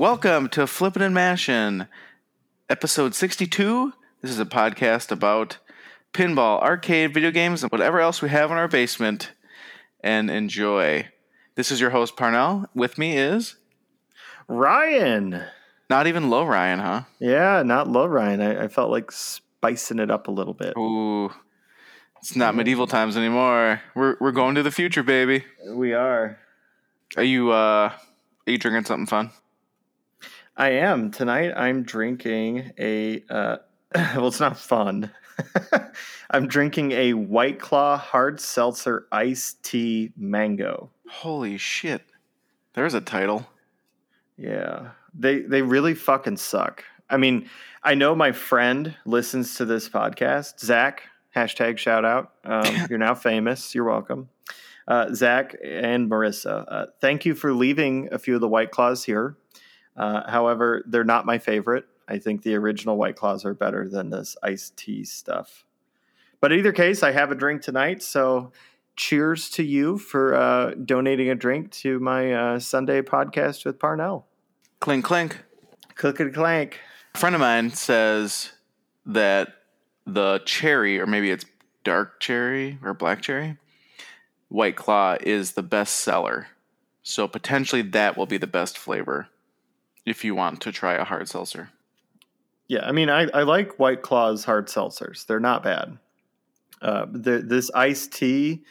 Welcome to Flippin' and Mashin', episode 62. This is a podcast about pinball, arcade, video games, and whatever else we have in our basement and enjoy. This is your host, Parnell. With me is Ryan. not even low Ryan, huh? Yeah, not low Ryan. I, I felt like spicing it up a little bit. Ooh, it's not medieval times anymore. We're, we're going to the future, baby. We are. Are you, uh, are you drinking something fun? I am. Tonight I'm drinking a, uh, well, it's not fun. I'm drinking a White Claw hard seltzer iced tea mango. Holy shit. There's a title. Yeah. They they really fucking suck. I mean, I know my friend listens to this podcast. Zach, hashtag shout out. Um, you're now famous. You're welcome. Uh, Zach and Marissa, uh, thank you for leaving a few of the White Claws here. Uh, however, they're not my favorite. I think the original White Claws are better than this iced tea stuff. But in either case, I have a drink tonight. So cheers to you for uh, donating a drink to my uh, Sunday podcast with Parnell. Clink, clink. Clickety clank. A friend of mine says that the cherry, or maybe it's dark cherry or black cherry, White Claw is the best seller. So potentially that will be the best flavor if you want to try a hard seltzer. Yeah, I mean, I, I like White Claw's hard seltzers. They're not bad. Uh, the, this iced tea,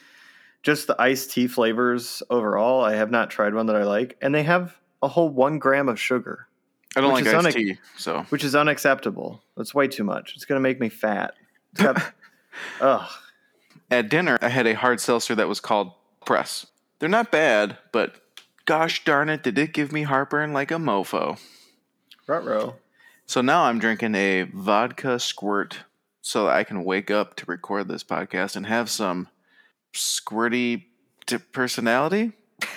just the iced tea flavors overall, I have not tried one that I like. And they have a whole one gram of sugar, I don't like iced unac- tea, so which is unacceptable. That's way too much. It's going to make me fat. Got, ugh. at dinner I had a hard seltzer that was called Press. They're not bad, but gosh darn it, did it give me heartburn like a mofo. Ruh-roh. So now I'm drinking a vodka squirt so that I can wake up to record this podcast and have some squirty t- personality.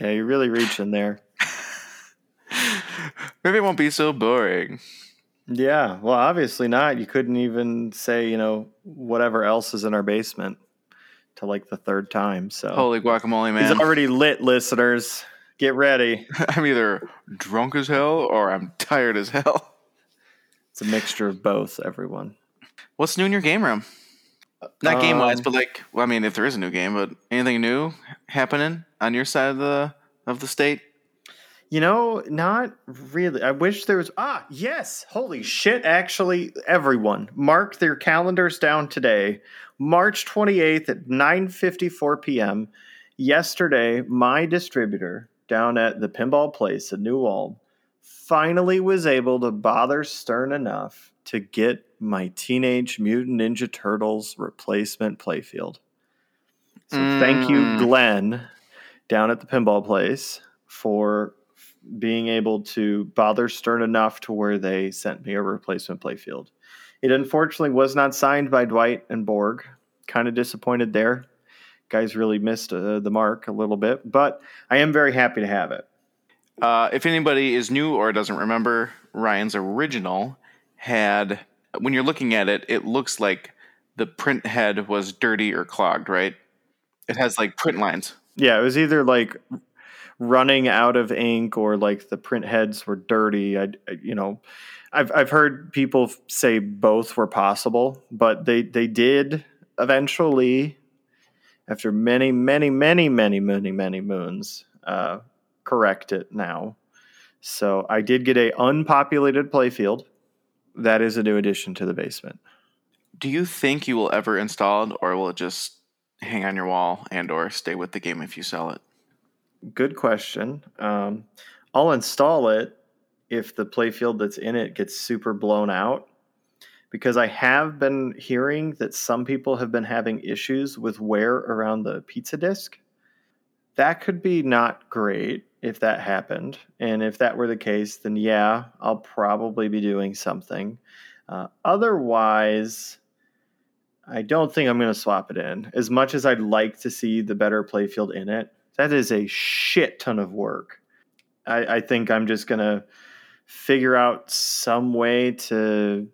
Yeah, you're really reaching there. Maybe it won't be so boring. Yeah, well, obviously not. You couldn't even say, you know, whatever else is in our basement to like the third time. So Holy guacamole, man! he's already lit, listeners. Get ready. I'm either drunk as hell or I'm tired as hell. It's a mixture of both, everyone. What's new in your game room? Not game wise, Um, but like, well, I mean, if there is a new game, but anything new happening on your side of the of the state? You know, not really. I wish there was. Ah, yes. Holy shit. Actually, everyone, mark their calendars down today. March 28th at 9.54 p.m. Yesterday, my distributor down at the Pinball Place in New Ulm finally was able to bother stern enough to get my Teenage Mutant Ninja Turtles replacement playfield. So thank you, Mm. Glenn, down at the Pinball Place for being able to bother Stern enough to where they sent me a replacement playfield. It unfortunately was not signed by Dwight and Borg. Kind of disappointed there. Guys really missed uh, the mark a little bit, but I am very happy to have it. Uh, if anybody is new or doesn't remember, Ryan's original had, when you're looking at it, it looks like the print head was dirty or clogged, right? It has like print lines. Yeah, it was either like running out of ink or like the print heads were dirty. I, I- you know, I've I've heard people say both were possible, but they they did eventually, after many many many many many many moons, uh, correct it now. So I did get a unpopulated playfield. That is a new addition to the basement. Do you think you will ever install it, or will it just hang on your wall and or stay with the game if you sell it? Good question. Um, I'll install it if the playfield that's in it gets super blown out, because I have been hearing that some people have been having issues with wear around the pizza disc. That could be not great if that happened. And if that were the case, then yeah, I'll probably be doing something. Uh, otherwise, I don't think I'm going to swap it in. As much as I'd like to see the better playfield in it, that is a shit ton of work. I, I think I'm just going to figure out some way to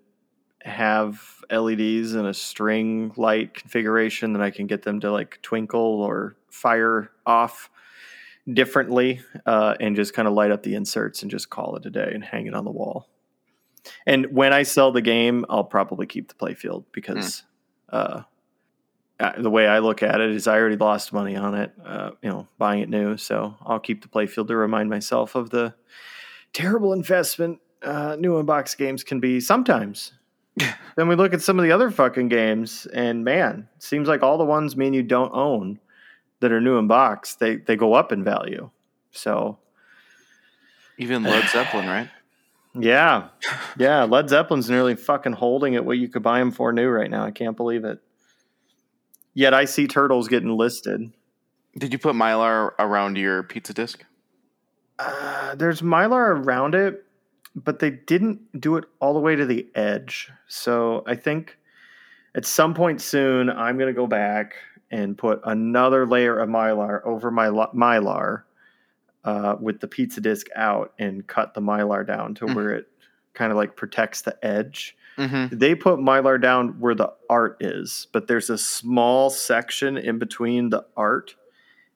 have LEDs in a string light configuration that I can get them to like twinkle or fire off differently uh, and just kind of light up the inserts and just call it a day and hang it on the wall. And when I sell the game, I'll probably keep the playfield because uh, uh, the way I look at it is I already lost money on it, uh, you know, buying it new. So I'll keep the playfield to remind myself of the terrible investment uh, new in-box games can be sometimes. then we look at some of the other fucking games, and man, seems like all the ones me and you don't own that are new in box, they they go up in value. So Even Led Zeppelin, right? yeah, yeah, Led Zeppelin's nearly fucking holding at what you could buy them for new right now. I can't believe it. Yet I see turtles getting listed. Did you put Mylar around your pizza disc? Uh, there's mylar around it, but they didn't do it all the way to the edge. So I think at some point soon, I'm going to go back and put another layer of mylar over my mylar uh, with the pizza disc out and cut the mylar down to Mm. where it kind of like protects the edge. Mm-hmm. They put mylar down where the art is, but there's a small section in between the art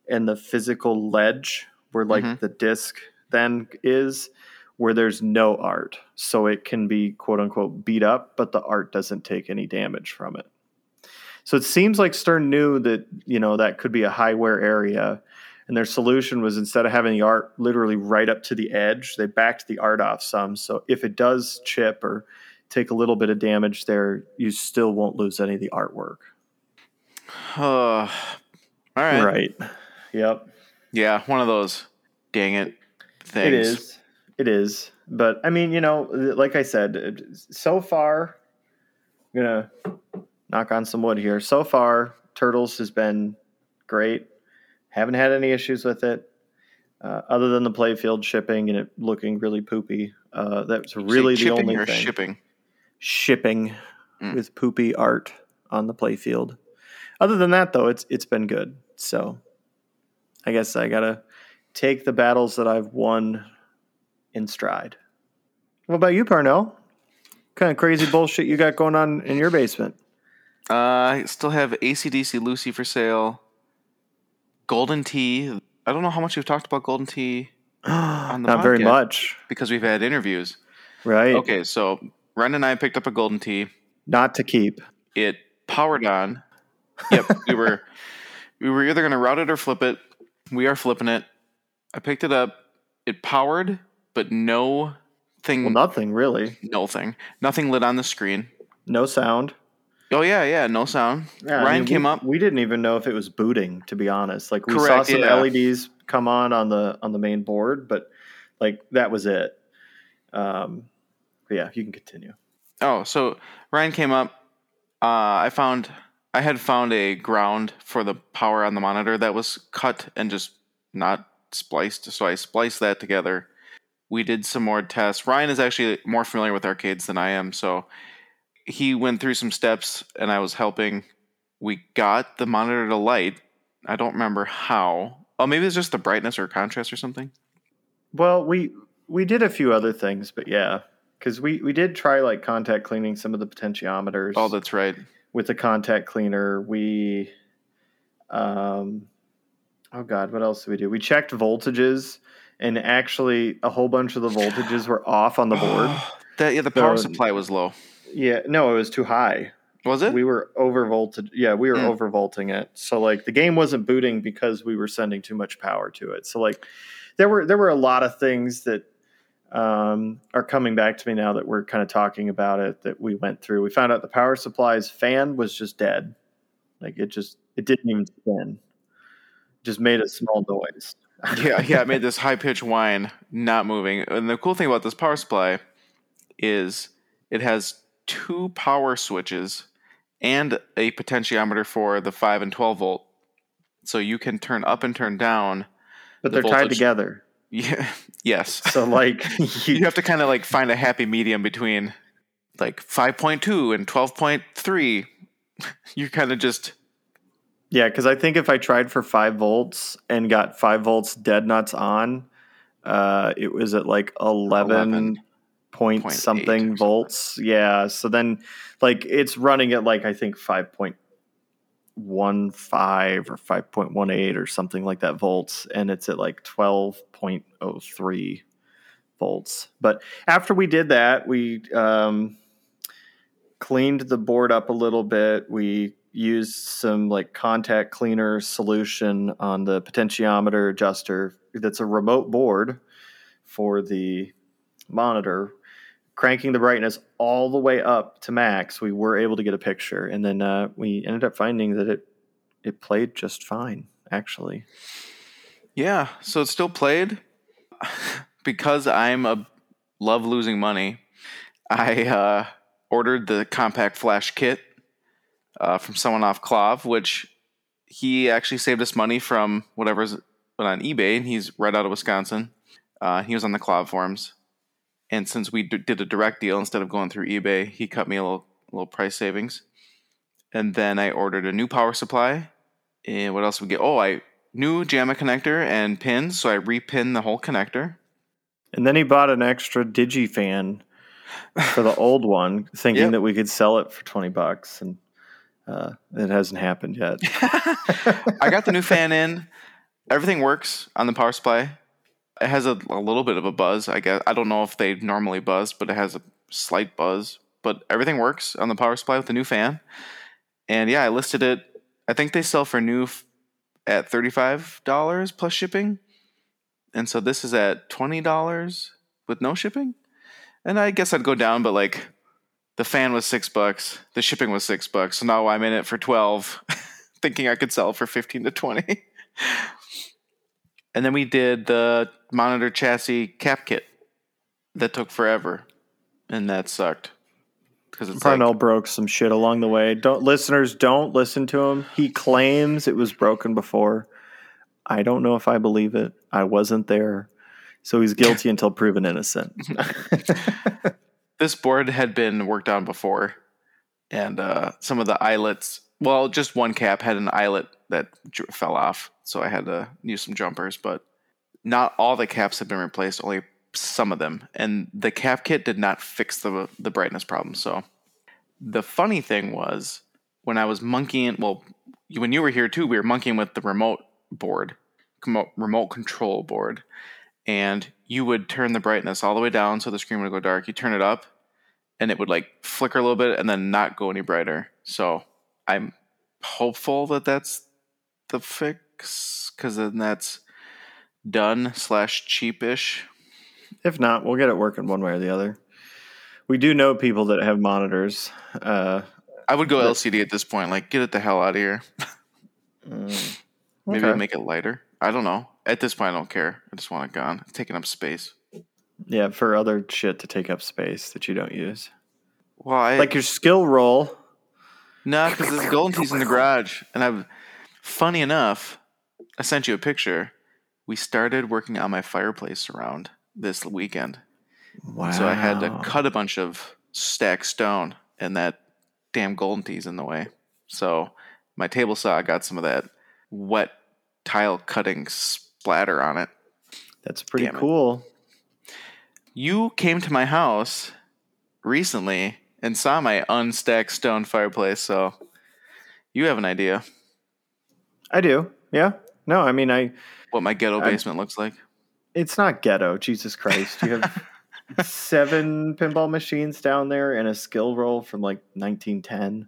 and the physical ledge where like Mhm. the disc then is where there's no art. So it can be quote unquote beat up, but the art doesn't take any damage from it. So it seems like Stern knew that, you know, that could be a high wear area. And their solution was instead of having the art literally right up to the edge, they backed the art off some. So if it does chip or take a little bit of damage there, you still won't lose any of the artwork. Uh, all right. Right. Yep. Yeah, one of those. Dang it. Things. It is. It is. But I mean, you know, like I said, so far, I'm gonna knock on some wood here. So far, Turtles has been great. Haven't had any issues with it, uh, other than the playfield shipping and it looking really poopy. Uh, that's really the only thing. shipping. Shipping Mm. with poopy art on the playfield. Other than that, though, it's it's been good. So, I guess I gotta take the battles that I've won in stride. What about you, Parnell? What kind of crazy bullshit you got going on in your basement? Uh, I still have ACDC LUCI for sale. Golden Tee. I don't know how much we've talked about Golden Tee the Not very much, because we've had interviews. right? Okay, so Ren and I picked up a Golden Tee. Not to keep. It powered on. Yep, we were we were either gonna route it or flip it. We are flipping it. I picked it up. It powered, but no thing, Well, nothing really. no thing, nothing lit on the screen. No sound. Oh yeah, yeah, no sound. Yeah, I Ryan mean, came we, up. We didn't even know if it was booting, to be honest. Like we Correct, saw some yeah. LEDs come on on the on the main board, but like that was it. Um, yeah, you can continue. Oh, so Ryan came up. Uh, I found I had found a ground for the power on the monitor that was cut and just not spliced. So I spliced that together. We did some more tests. Ryan is actually more familiar with arcades than I am, so he went through some steps and I was helping. We got the monitor to light. I don't remember how. Oh, maybe it's just the brightness or contrast or something. Well, we we did a few other things, but yeah, because we we did try like contact cleaning some of the potentiometers. Oh, that's right. With the contact cleaner. We, um, oh god, what else did we do? We checked voltages, and actually, a whole bunch of the voltages were off on the board. that yeah, the power So- supply was low. yeah, no, it was too high. Was it? We were over voltage. Yeah, we were volting it. So like the game wasn't booting because we were sending too much power to it. So like there were there were a lot of things that um, are coming back to me now that we're kind of talking about it that we went through. We found out the power supply's fan was just dead. Like it just it didn't even spin. Just made a small noise. yeah, yeah, it made this high pitched whine, not moving. And the cool thing about this power supply is it has two power switches and a potentiometer for the 5 and 12 volt. So you can turn up and turn down. But The they're tied together. Yeah, yes. So like You you, have to kind of like find a happy medium between like 5.2 and 12.3. You're kind of just Yeah, because I think if I tried for five volts and got five volts dead nuts on, uh, it was at like 11, 11 point point something something. volts. Yeah. So then, like, it's running at like, I think 5.8 one five or five point one eight or something like that volts, and it's at like twelve point oh three volts. But after we did that, we um, cleaned the board up a little bit. We used some like contact cleaner solution on the potentiometer adjuster. That's a remote board for the monitor cranking the brightness all the way up to max, we were able to get a picture, and then uh, we ended up finding that it it played just fine, actually. Yeah, so it still played because I'm a love losing money. I uh, ordered the compact flash kit uh, from someone off KLOV, which he actually saved us money from whatever's on eBay, and he's right out of Wisconsin. Uh, he was on the KLOV forums, and since we d- did a direct deal instead of going through eBay, he cut me a little little price savings. And then I ordered a new power supply. And what else we get? Oh, I new JAMMA connector and pins, so I repin the whole connector. And then he bought an extra digi fan for the old one, thinking yep. that we could sell it for twenty bucks, and uh, it hasn't happened yet. I got the new fan in. Everything works on the power supply. It has a, a little bit of a buzz, I guess. I don't know if they normally buzz, but it has a slight buzz. But everything works on the power supply with the new fan. And yeah, I listed it. I think they sell for new f- at $35 plus shipping. And so this is at $20 with no shipping. And I guess I'd go down, but like the fan was six bucks, the shipping was six bucks. So now I'm in it for 12, thinking I could sell for 15 to 20. And then we did the monitor chassis cap kit that took forever, and that sucked because it's Parnell like, broke some shit along the way. Don't listeners don't listen to him. He claims it was broken before. I don't know if I believe it. I wasn't there. So he's guilty until proven innocent. this board had been worked on before, and uh, some of the eyelets. Well, just one cap had an eyelet that fell off, so I had to use some jumpers. But not all the caps have been replaced, only some of them. And the cap kit did not fix the the brightness problem. So the funny thing was when I was monkeying, well, when you were here too, we were monkeying with the remote board, remote control board, and you would turn the brightness all the way down so the screen would go dark. You turn it up, and it would like flicker a little bit and then not go any brighter. So I'm hopeful that that's the fix because then that's done slash cheapish. If not, we'll get it working one way or the other. We do know people that have monitors. Uh, I would go LCD at this point. Like, get it the hell out of here. mm, Maybe okay. make it lighter. I don't know. At this point, I don't care. I just want it gone. It's taking up space. Yeah, for other shit to take up space that you don't use. Well, I, like your skill roll. No, because there's golden tees in the garage, and I've Funny enough, I sent you a picture. We started working on my fireplace surround this weekend. Wow. So I had to cut a bunch of stacked stone, and that damn golden tee's in the way. So my table saw got some of that wet tile cutting splatter on it. That's pretty damn cool. It. You came to my house recently and saw my unstacked stone fireplace, so you have an idea. I do. Yeah. No, I mean, I. What my ghetto basement I, looks like? It's not ghetto. Jesus Christ. You have seven pinball machines down there and a skill roll from like 1910.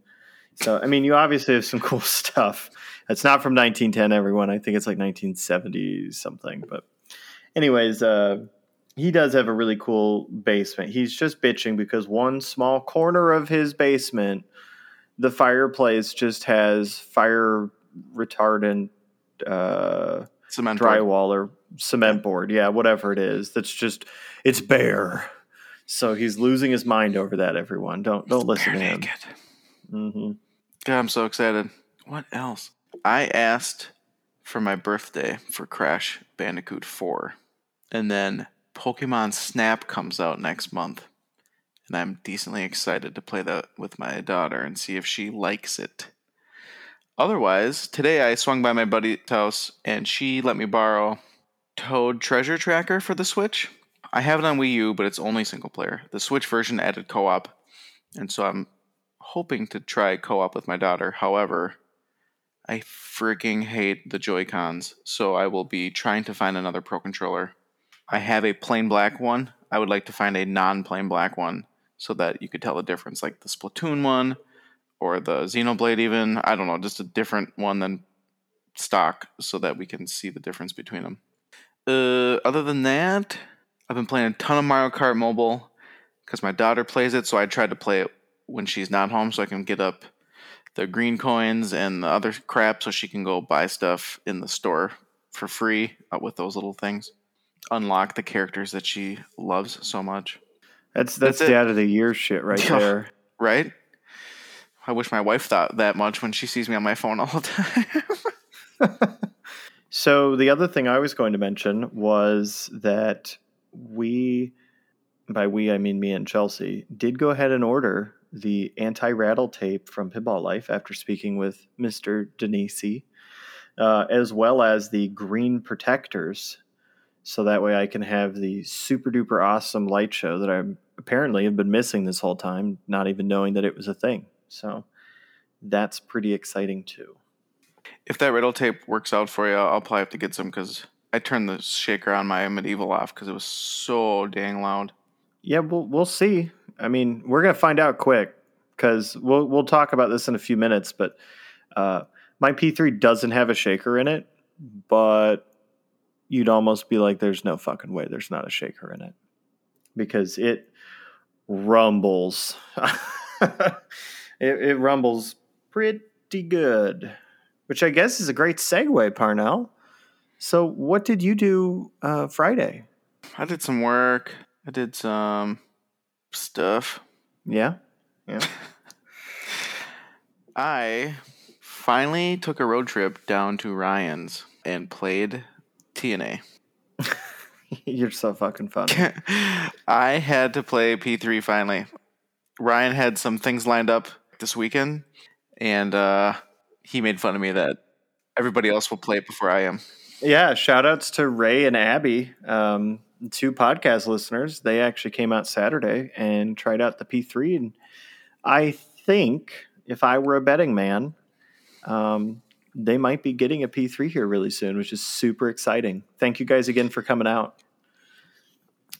So, I mean, you obviously have some cool stuff. It's not from 1910, everyone. I think it's like 1970 something. But, anyways, uh, he does have a really cool basement. He's just bitching because one small corner of his basement, the fireplace just has fire retardant uh, cement drywall board. or cement board. Yeah, whatever it is. That's just it's bare. So he's losing his mind over that. Everyone, don't don't listen to him. Mm-hmm. God, I'm so excited. What else? I asked for my birthday for Crash Bandicoot 4, and then Pokemon Snap comes out next month, and I'm decently excited to play that with my daughter and see if she likes it. Otherwise, today I swung by my buddy's house and she let me borrow Toad Treasure Tracker for the Switch. I have it on Wii U, but it's only single player. The Switch version added co op, and so I'm hoping to try co op with my daughter. However, I freaking hate the Joy Cons, so I will be trying to find another Pro controller. I have a plain black one. I would like to find a non plain black one so that you could tell the difference, like the Splatoon one or the Xenoblade, even. I don't know, just a different one than stock so that we can see the difference between them. Uh, other than that, I've been playing a ton of Mario Kart Mobile because my daughter plays it, so I tried to play it when she's not home so I can get up the green coins and the other crap so she can go buy stuff in the store for free uh, with those little things. Unlock the characters that she loves so much. That's that's, That's dad of the year shit right there. Right? I wish my wife thought that much when she sees me on my phone all the time. So the other thing I was going to mention was that we, by we I mean me and Chelsea, did go ahead and order the anti-rattle tape from Pinball Life after speaking with Mister Denisi, uh, as well as the green protectors, so that way I can have the super duper awesome light show that I apparently have been missing this whole time, not even knowing that it was a thing. So that's pretty exciting too. if that rattle tape works out for you, I'll probably have to get some because I turned the shaker on my medieval off because it was so dang loud. Yeah, we'll we'll see. I mean, we're gonna find out quick because we'll we'll talk about this in a few minutes. But uh, my P3 doesn't have a shaker in it, but you'd almost be like, "There's no fucking way there's not a shaker in it," because it rumbles. it, it rumbles pretty good, which I guess is a great segue, Parnell. So, what did you do uh, Friday? I did some work. I did some stuff. Yeah, Yeah. I finally took a road trip down to Ryan's and played TNA. you're so fucking funny. I had to play P3 finally. Ryan had some things lined up this weekend, and uh, he made fun of me that everybody else will play it before I am. Yeah, shout outs to Ray and Abby, um, two podcast listeners. They actually came out Saturday and tried out the P3. And I think if I were a betting man, um, they might be getting a P3 here really soon, which is super exciting. Thank you guys again for coming out.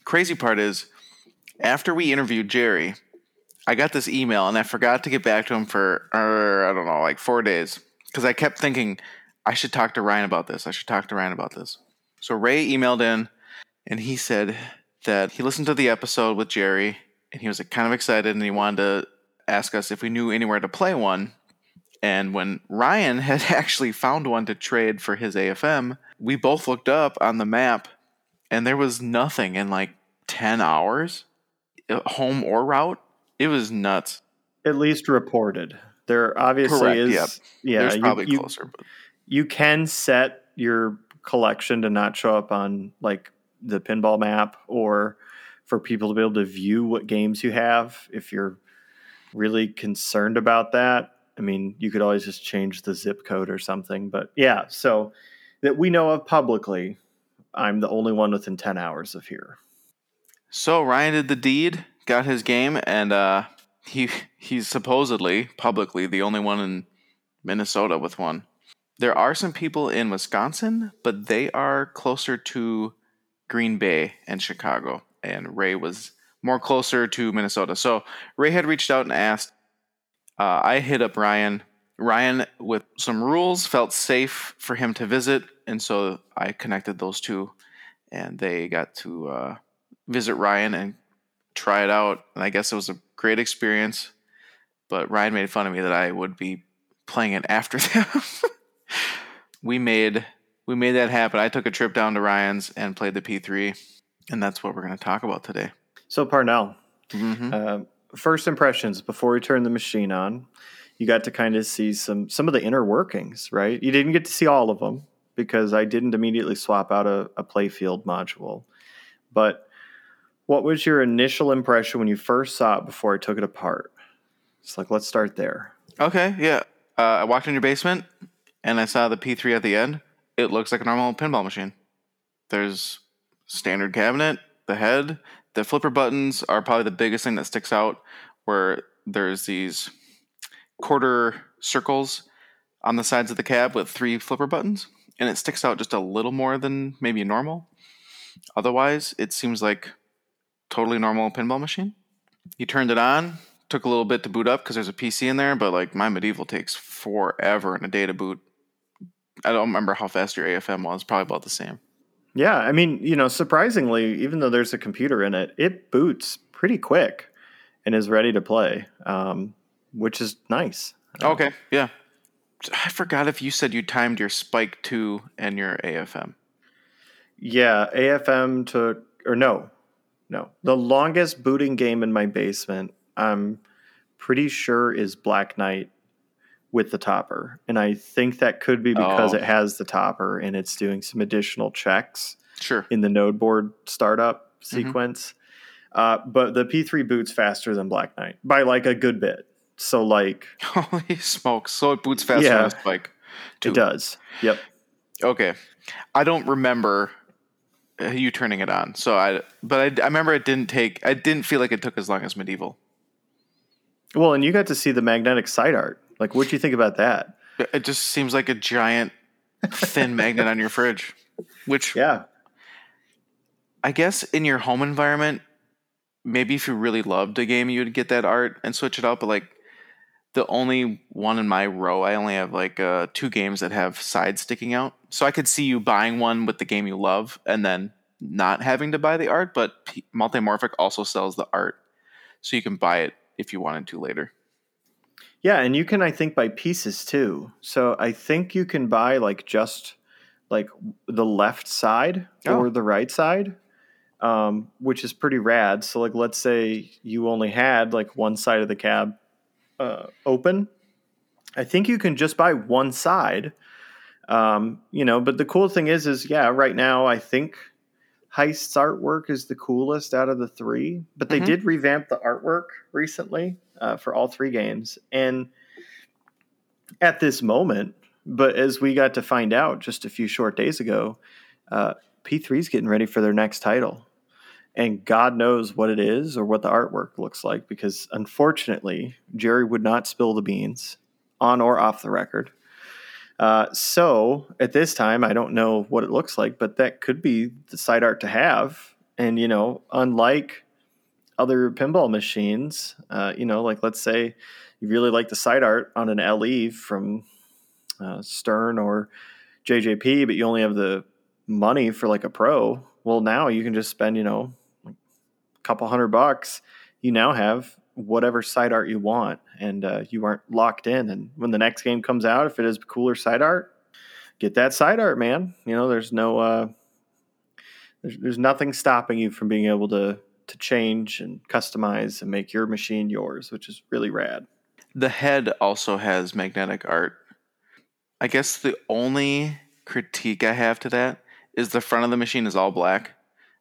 Crazy part is, after we interviewed Gerry, I got this email and I forgot to get back to him for, uh, I don't know, like four days. Because I kept thinking, I should talk to Ryan about this. I should talk to Ryan about this. So Ray emailed in and he said that he listened to the episode with Gerry and he was like, kind of excited and he wanted to ask us if we knew anywhere to play one. And when Ryan had actually found one to trade for his AFM, we both looked up on the map and there was nothing in like 10 hours, uh, home or route. It was nuts. At least reported. There obviously Correct, is. yep. Yeah, There's you- probably you, closer, but you can set your collection to not show up on like the pinball map or for people to be able to view what games you have if you're really concerned about that i mean you could always just change the zip code or something but yeah so that we know of publicly i'm the only one within 10 hours of here So Ryan did the deed, got his game, and uh, he he's supposedly publicly the only one in Minnesota with one. There are some people in Wisconsin, but they are closer to Green Bay and Chicago, and Ray was more closer to Minnesota. So Ray had reached out and asked. Uh, I hit up Ryan. Ryan, with some rules, felt safe for him to visit, and so I connected those two, and they got to. Uh, visit Ryan and try it out. And I guess it was a great experience. But Ryan made fun of me that I would be playing it after them. we made we made that happen. I took a trip down to Ryan's and played the P3, and that's what we're going to talk about today. so parnell hmm Uh, first impressions before we turn the machine on you got to kind of see some some of the inner workings right you didn't get to see all of them because i didn't immediately swap out a, a playfield module but what was your initial impression when you first saw it before i took it apart it's like let's start there Okay, yeah. Uh, I walked in your basement and I saw the P3 at the end. It looks like a normal pinball machine. There's standard cabinet, the head, the flipper buttons are probably the biggest thing that sticks out. Where there's these quarter circles on the sides of the cab with three flipper buttons, and it sticks out just a little more than maybe normal. Otherwise, it seems like totally normal pinball machine. You turned it on, took a little bit to boot up because there's a PC in there, but like my medieval takes forever and a day to boot. I don't remember how fast your AFM was. Probably about the same. Yeah, I mean, you know, surprisingly, even though there's a computer in it, it boots pretty quick and is ready to play, um, which is nice. Okay, yeah. I forgot if you said you timed your Spike 2 and your AFM. Yeah, AFM took, or no, no. The longest booting game in my basement, I'm pretty sure, is Black Knight with the topper. And I think that could be because Oh. it has the topper and it's doing some additional checks Sure. in the node board startup sequence. Uh, but the P3 boots faster than Black Knight by like a good bit. So, like, Holy smokes. So it boots faster Yeah. than Spike. Two. it does. Yep. Okay. I don't remember Uh, you turning it on. So I, but I, I remember it didn't take, I didn't feel like it took as long as medieval. Well, and you got to see the magnetic side art. Like, what do you think about that? It- just seems like a giant thin magnet on your fridge, which Yeah. I guess in your home environment, maybe if you really loved a game, you would get that art and switch it out. But like the only one in my row, I only have like uh, two games that have sides sticking out. So I could see you buying one with the game you love and then not having to buy the art. But P- Multimorphic also sells the art, so you can buy it if you wanted to later. Yeah, and you can I think buy pieces too. So I think you can buy like just like the left side Oh. or the right side. Um, which is pretty rad. So like let's say you only had like one side of the cab uh, open. I think you can just buy one side. Um, you know, but the cool thing is is yeah, right now I think Heist's artwork is the coolest out of the three, but they Mhm. did revamp the artwork recently uh, for all three games. And at this moment, but as we got to find out just a few short days ago, uh, P3's getting ready for their next title. And God knows what it is or what the artwork looks like because unfortunately, Gerry would not spill the beans on or off the record. Uh, so at this time, I don't know what it looks like, but that could be the side art to have. And, you know, unlike other pinball machines, uh, you know, like let's say you really like the side art on an LE from uh, Stern or JJP, but you only have the money for like a pro. Well, now you can just spend, you know, couple hundred bucks. You now have whatever side art you want, and uh, you aren't locked in. And when the next game comes out, if it is cooler side art, get that side art, man. You know, there's no, uh, there's, there's nothing stopping you from being able to to change and customize and make your machine yours, which is really rad. The head also has magnetic art. I guess the only critique I have to that is the front of the machine is all black,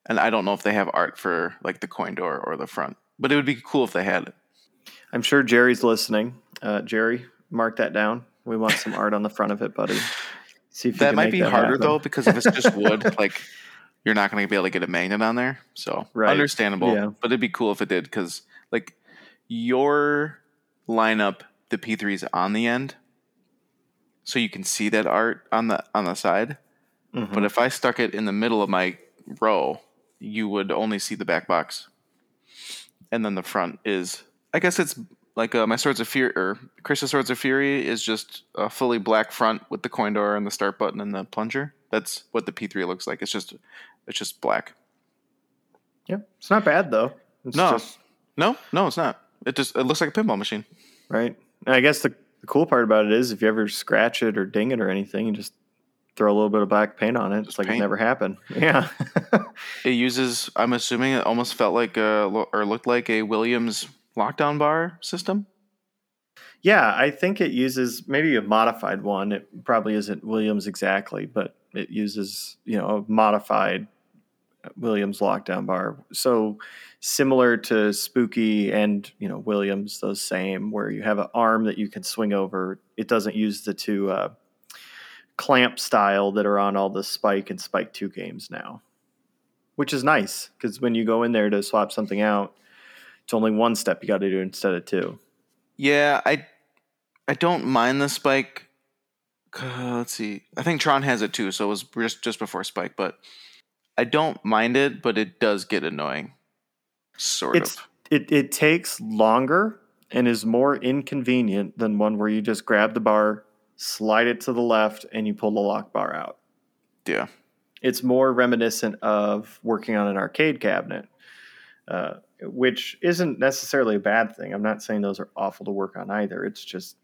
and I don't know if they have art for like the coin door or the front. But it would be cool if they had it. I'm sure Gerry's listening. Uh, Gerry, mark that down. We want some art on the front of it, buddy. See if That might be that harder happen. though because if it's just wood, like you're not going to be able to get a magnet on there. So Right. understandable, Yeah. but it'd be cool if it did because like your lineup, the P3 is on the end, so you can see that art on the on the side. Mhm. But if I stuck it in the middle of my row, you would only see the back box, and then the front is. I guess it's like uh, my Swords of Fury or Chris's Swords of Fury is just a fully black front with the coin door and the start button and the plunger. That's what the P3 looks like. It's just it's just black. yeah, it's not bad though. It's No. just, No, no, it's not. It just it looks like a pinball machine. right. And I guess the, the cool part about it is if you ever scratch it or ding it or anything, you just throw a little bit of black paint on it. It's like paint. it never happened. Yeah. It uses. I'm assuming it almost felt like a or looked like a Williams lockdown bar system. Yeah, I think it uses maybe a modified one. It probably isn't Williams exactly, but it uses, you know, a modified Williams lockdown bar. So similar to Spooky and, you know, Williams, those same, where you have an arm that you can swing over. It doesn't use the two uh, clamp style that are on all the Spike and Spike 2 games now, which is nice because when you go in there to swap something out, it's only one step you got to do instead of two. Yeah, I I don't mind the spike uh, let's see. I think Tron has it too, so it was just just before Spike. But I don't mind it, but it does get annoying. Sort It's of. it it takes longer and is more inconvenient than one where you just grab the bar, slide it to the left, and you pull the lock bar out. Yeah. It's more reminiscent of working on an arcade cabinet, uh, which isn't necessarily a bad thing. I'm not saying those are awful to work on either. It's just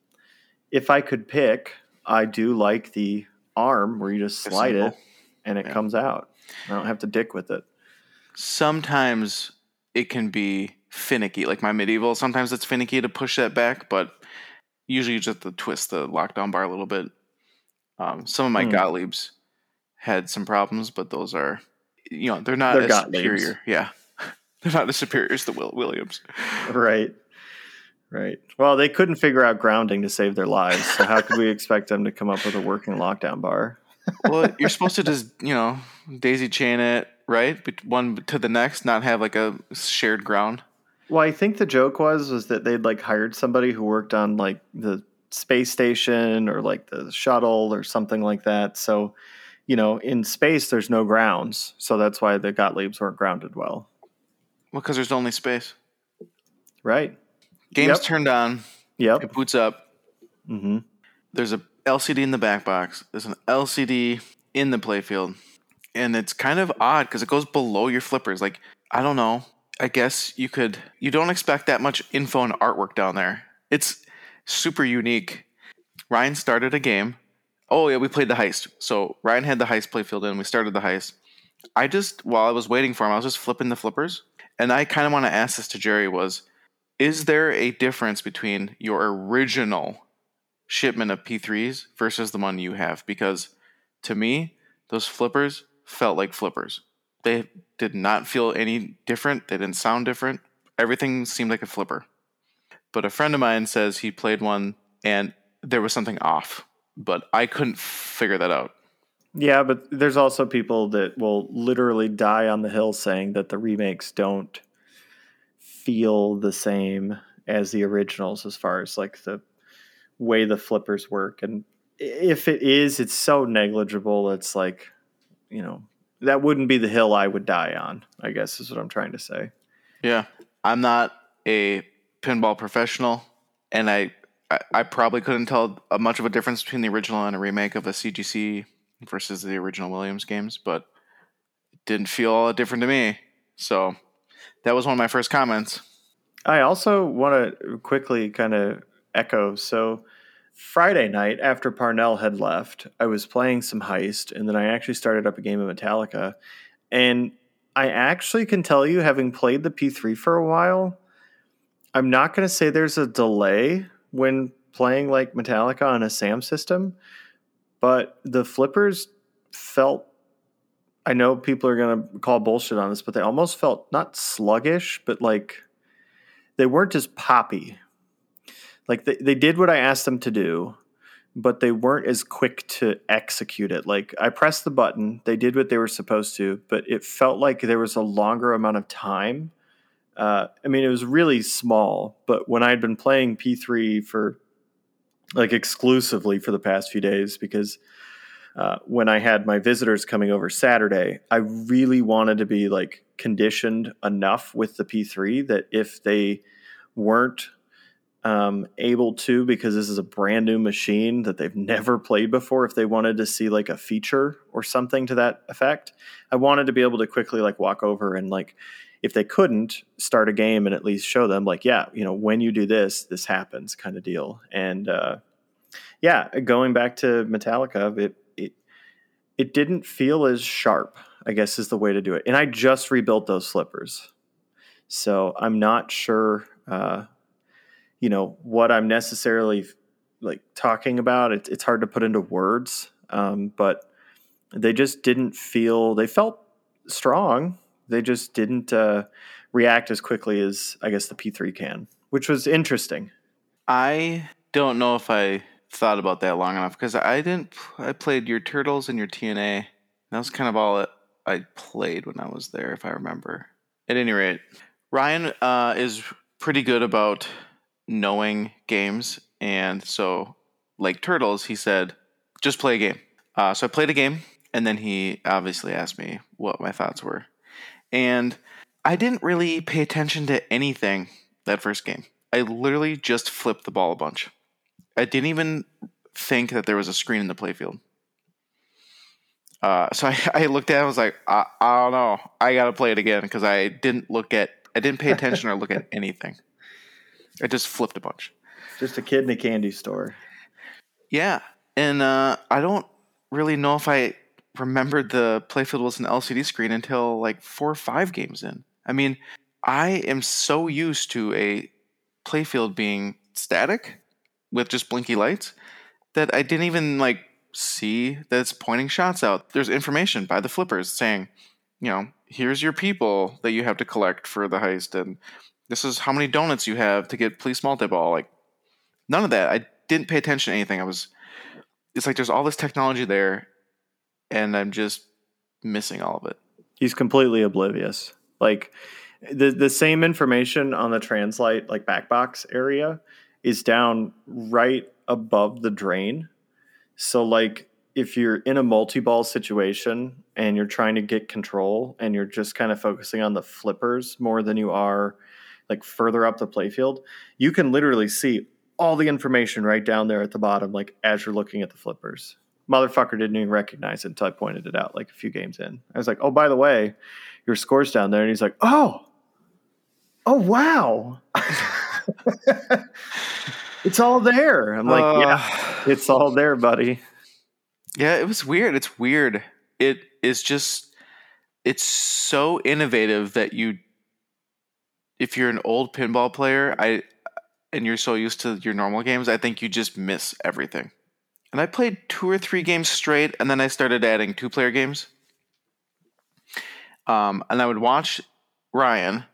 if I could pick, I do like the arm where you just slide it and it Yeah. comes out. I don't have to dick with it. Sometimes it can be finicky, like my medieval. Sometimes it's finicky to push that back, but usually just to twist the lockdown bar a little bit. Um, some of my Hmm. Gottliebs had some problems, but those are, you know, they're not They're as Gottliebs. superior. Yeah, they're not as superior as the Will- Williams. Right. Right. Well, they couldn't figure out grounding to save their lives. So how could we expect them to come up with a working lockdown bar? well, you're supposed to just, you know, daisy chain it right, one to the next, not have like a shared ground. Well, I think the joke was was that they'd like hired somebody who worked on like the space station or like the shuttle or something like that. So, you know, in space there's no grounds, so that's why the Gottliebs weren't grounded well. Well, because there's only space. Right. Game's Yep. turned on. Yep. It boots up. hmm there's a LCD in the back box. There's an LCD in the playfield, and it's kind of odd because it goes below your flippers. Like I don't know. I guess you could. You don't expect that much info and artwork down there. It's super unique. Ryan started a game. Oh yeah, we played the heist. So Ryan had the heist playfield in. We started the heist. I just while I was waiting for him, I was just flipping the flippers, and I kind of want to ask this to Gerry: Was is there a difference between your original shipment of P3s versus the one you have because to me, those flippers felt like flippers. They did not feel any different. They didn't sound different. Everything seemed like a flipper. But a friend of mine says he played one and there was something off, but I couldn't figure that out. Yeah, but there's also people that will literally die on the hill saying that the remakes don't feel the same as the originals as far as like the way the flippers work and if it is it's so negligible it's like you know that wouldn't be the hill I would die on I guess is what I'm trying to say Yeah. I'm not a pinball professional and I I, I probably couldn't tell a much of a difference between the original and a remake of a CGC versus the original Williams games, but it didn't feel all that different to me. So that was one of my first comments. I also want to quickly kind of echo. So, Friday night after Parnell had left, I was playing some Heist, and then I actually started up a game of Metallica. And I actually can tell you, having played the P3 for a while, I'm not going to say there's a delay when playing like Metallica on a SAM system, but the flippers felt. I know people are going to call bullshit on this, but they almost felt not sluggish, but like they weren't as poppy. Like they, they did what I asked them to do, but they weren't as quick to execute it. Like I pressed the button, they did what they were supposed to, but it felt like there was a longer amount of time. Uh, I mean, it was really small, but when I'd been playing P3 for like exclusively for the past few days, because uh, when I had my visitors coming over Saturday, I really wanted to be like conditioned enough with the P3 that if they weren't um, able to, because this is a brand new machine that they've never played before, if they wanted to see like a feature or something to that effect, I wanted to be able to quickly like walk over and like, if they couldn't start a game and at least show them like, yeah, you know, when you do this, this happens kind of deal. And uh, yeah, going back to Metallica, it, it it didn't feel as sharp, I guess is the way to do it. And I just rebuilt those flippers So I'm not sure uh, you know, what I'm necessarily like talking about. It, it's hard to put into words. Um, but they just didn't feel they felt strong. They just didn't uh, react as quickly as I guess the P3 can, which was interesting. I don't know if I thought about that long enough because I didn't. I played your turtles and your TNA. That was kind of all that I played when I was there, if I remember. At any rate, Ryan uh, is pretty good about knowing games, and so like turtles, he said, just play a game. Uh, so I played a game, and then he obviously asked me what my thoughts were, and I didn't really pay attention to anything that first game. I literally just flipped the ball a bunch. I didn't even think that there was a screen in the playfield. Uh, so I, I, looked at it. I was like, I, I don't know. I got to play it again because I didn't look at, I didn't pay attention or look at anything. I just flipped a bunch. Just a kid in a candy store. Yeah, and uh, I don't really know if I remembered the playfield was an LCD screen until like four or five games in. I mean, I am so used to a playfield being static with just blinky lights that I didn't even like see that it's pointing shots out. There's information by the flippers saying, you know, here's your people that you have to collect for the heist, and this is how many donuts you have to get police multi-ball. Like none of that. I didn't pay attention to anything. I was. It's like there's all this technology there, and I'm just missing all of it. He's completely oblivious. Like the the same information on the translite like back box area is down right above the drain. So like if you're in a multi-ball situation and you're trying to get control and you're just kind of focusing on the flippers more than you are like further up the playfield, you can literally see all the information right down there at the bottom, like as you're looking at the flippers. Motherfucker didn't even recognize it until I pointed it out like a few games in. I was like, oh, by the way, your score's down there. And he's like, oh, oh, wow. it's all there. I'm like, uh, yeah, it's all there, buddy. Yeah, it was weird. It's weird. It is just, it's so innovative that you, if you're an old pinball player, I, and you're so used to your normal games, I think you just miss everything. And I played two or three games straight, and then I started adding two player games. Um, and I would watch Ryan,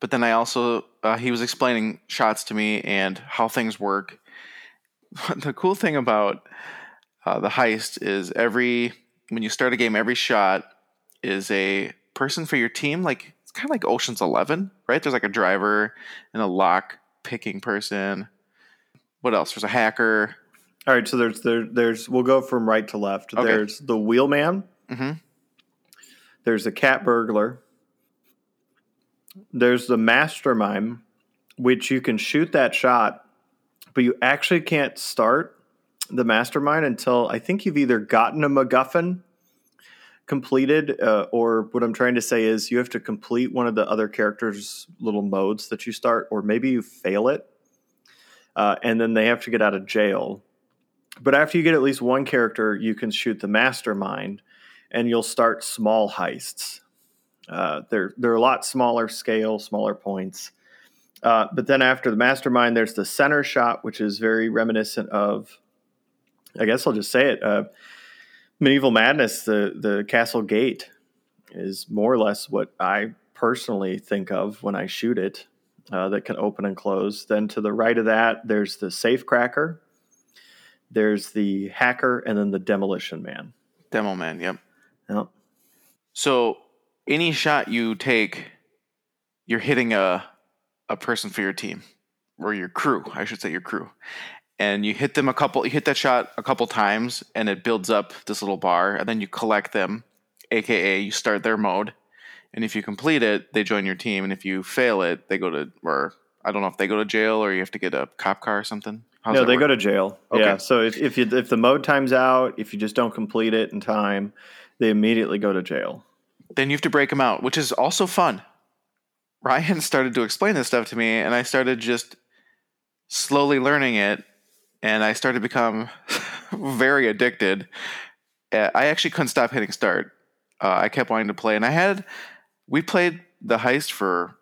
but then I also uh, he was explaining shots to me and how things work. the cool thing about uh, the heist is every when you start a game, every shot is a person for your team. Like it's kind of like Ocean's Eleven, right? There's like a driver and a lock picking person. What else? There's a hacker. All right, so there's there, there's we'll go from right to left. Okay. There's the wheelman. Mm-hmm. There's the cat burglar. There's the mastermind, which you can shoot that shot, but you actually can't start the mastermind until I think you've either gotten a MacGuffin completed, uh, or what I'm trying to say is you have to complete one of the other characters' little modes that you start, or maybe you fail it, uh, and then they have to get out of jail. But after you get at least one character, you can shoot the mastermind, and you'll start small heists. Uh, they're they're a lot smaller scale, smaller points. Uh, but then after the mastermind, there's the center shot, which is very reminiscent of, I guess I'll just say it, uh, medieval madness. The the castle gate is more or less what I personally think of when I shoot it. Uh, that can open and close. Then to the right of that, there's the safe cracker. There's the hacker, and then the demolition man. Demo man. Yep. Yep. So any shot you take, you're hitting a a person for your team or your crew, I should say your crew. And you hit them a couple you hit that shot a couple times and it builds up this little bar and then you collect them, aka you start their mode. And if you complete it, they join your team and if you fail it, they go to or I don't know if they go to jail or you have to get a cop car or something. How's no, they work? go to jail. Okay. Yeah. So if, if you if the mode times out, if you just don't complete it in time, they immediately go to jail then you have to break them out, which is also fun. Ryan started to explain this stuff to me, and I started just slowly learning it, and I started to become very addicted. Uh, I actually couldn't stop hitting start. Uh, I kept wanting to play, and I had we played the heist for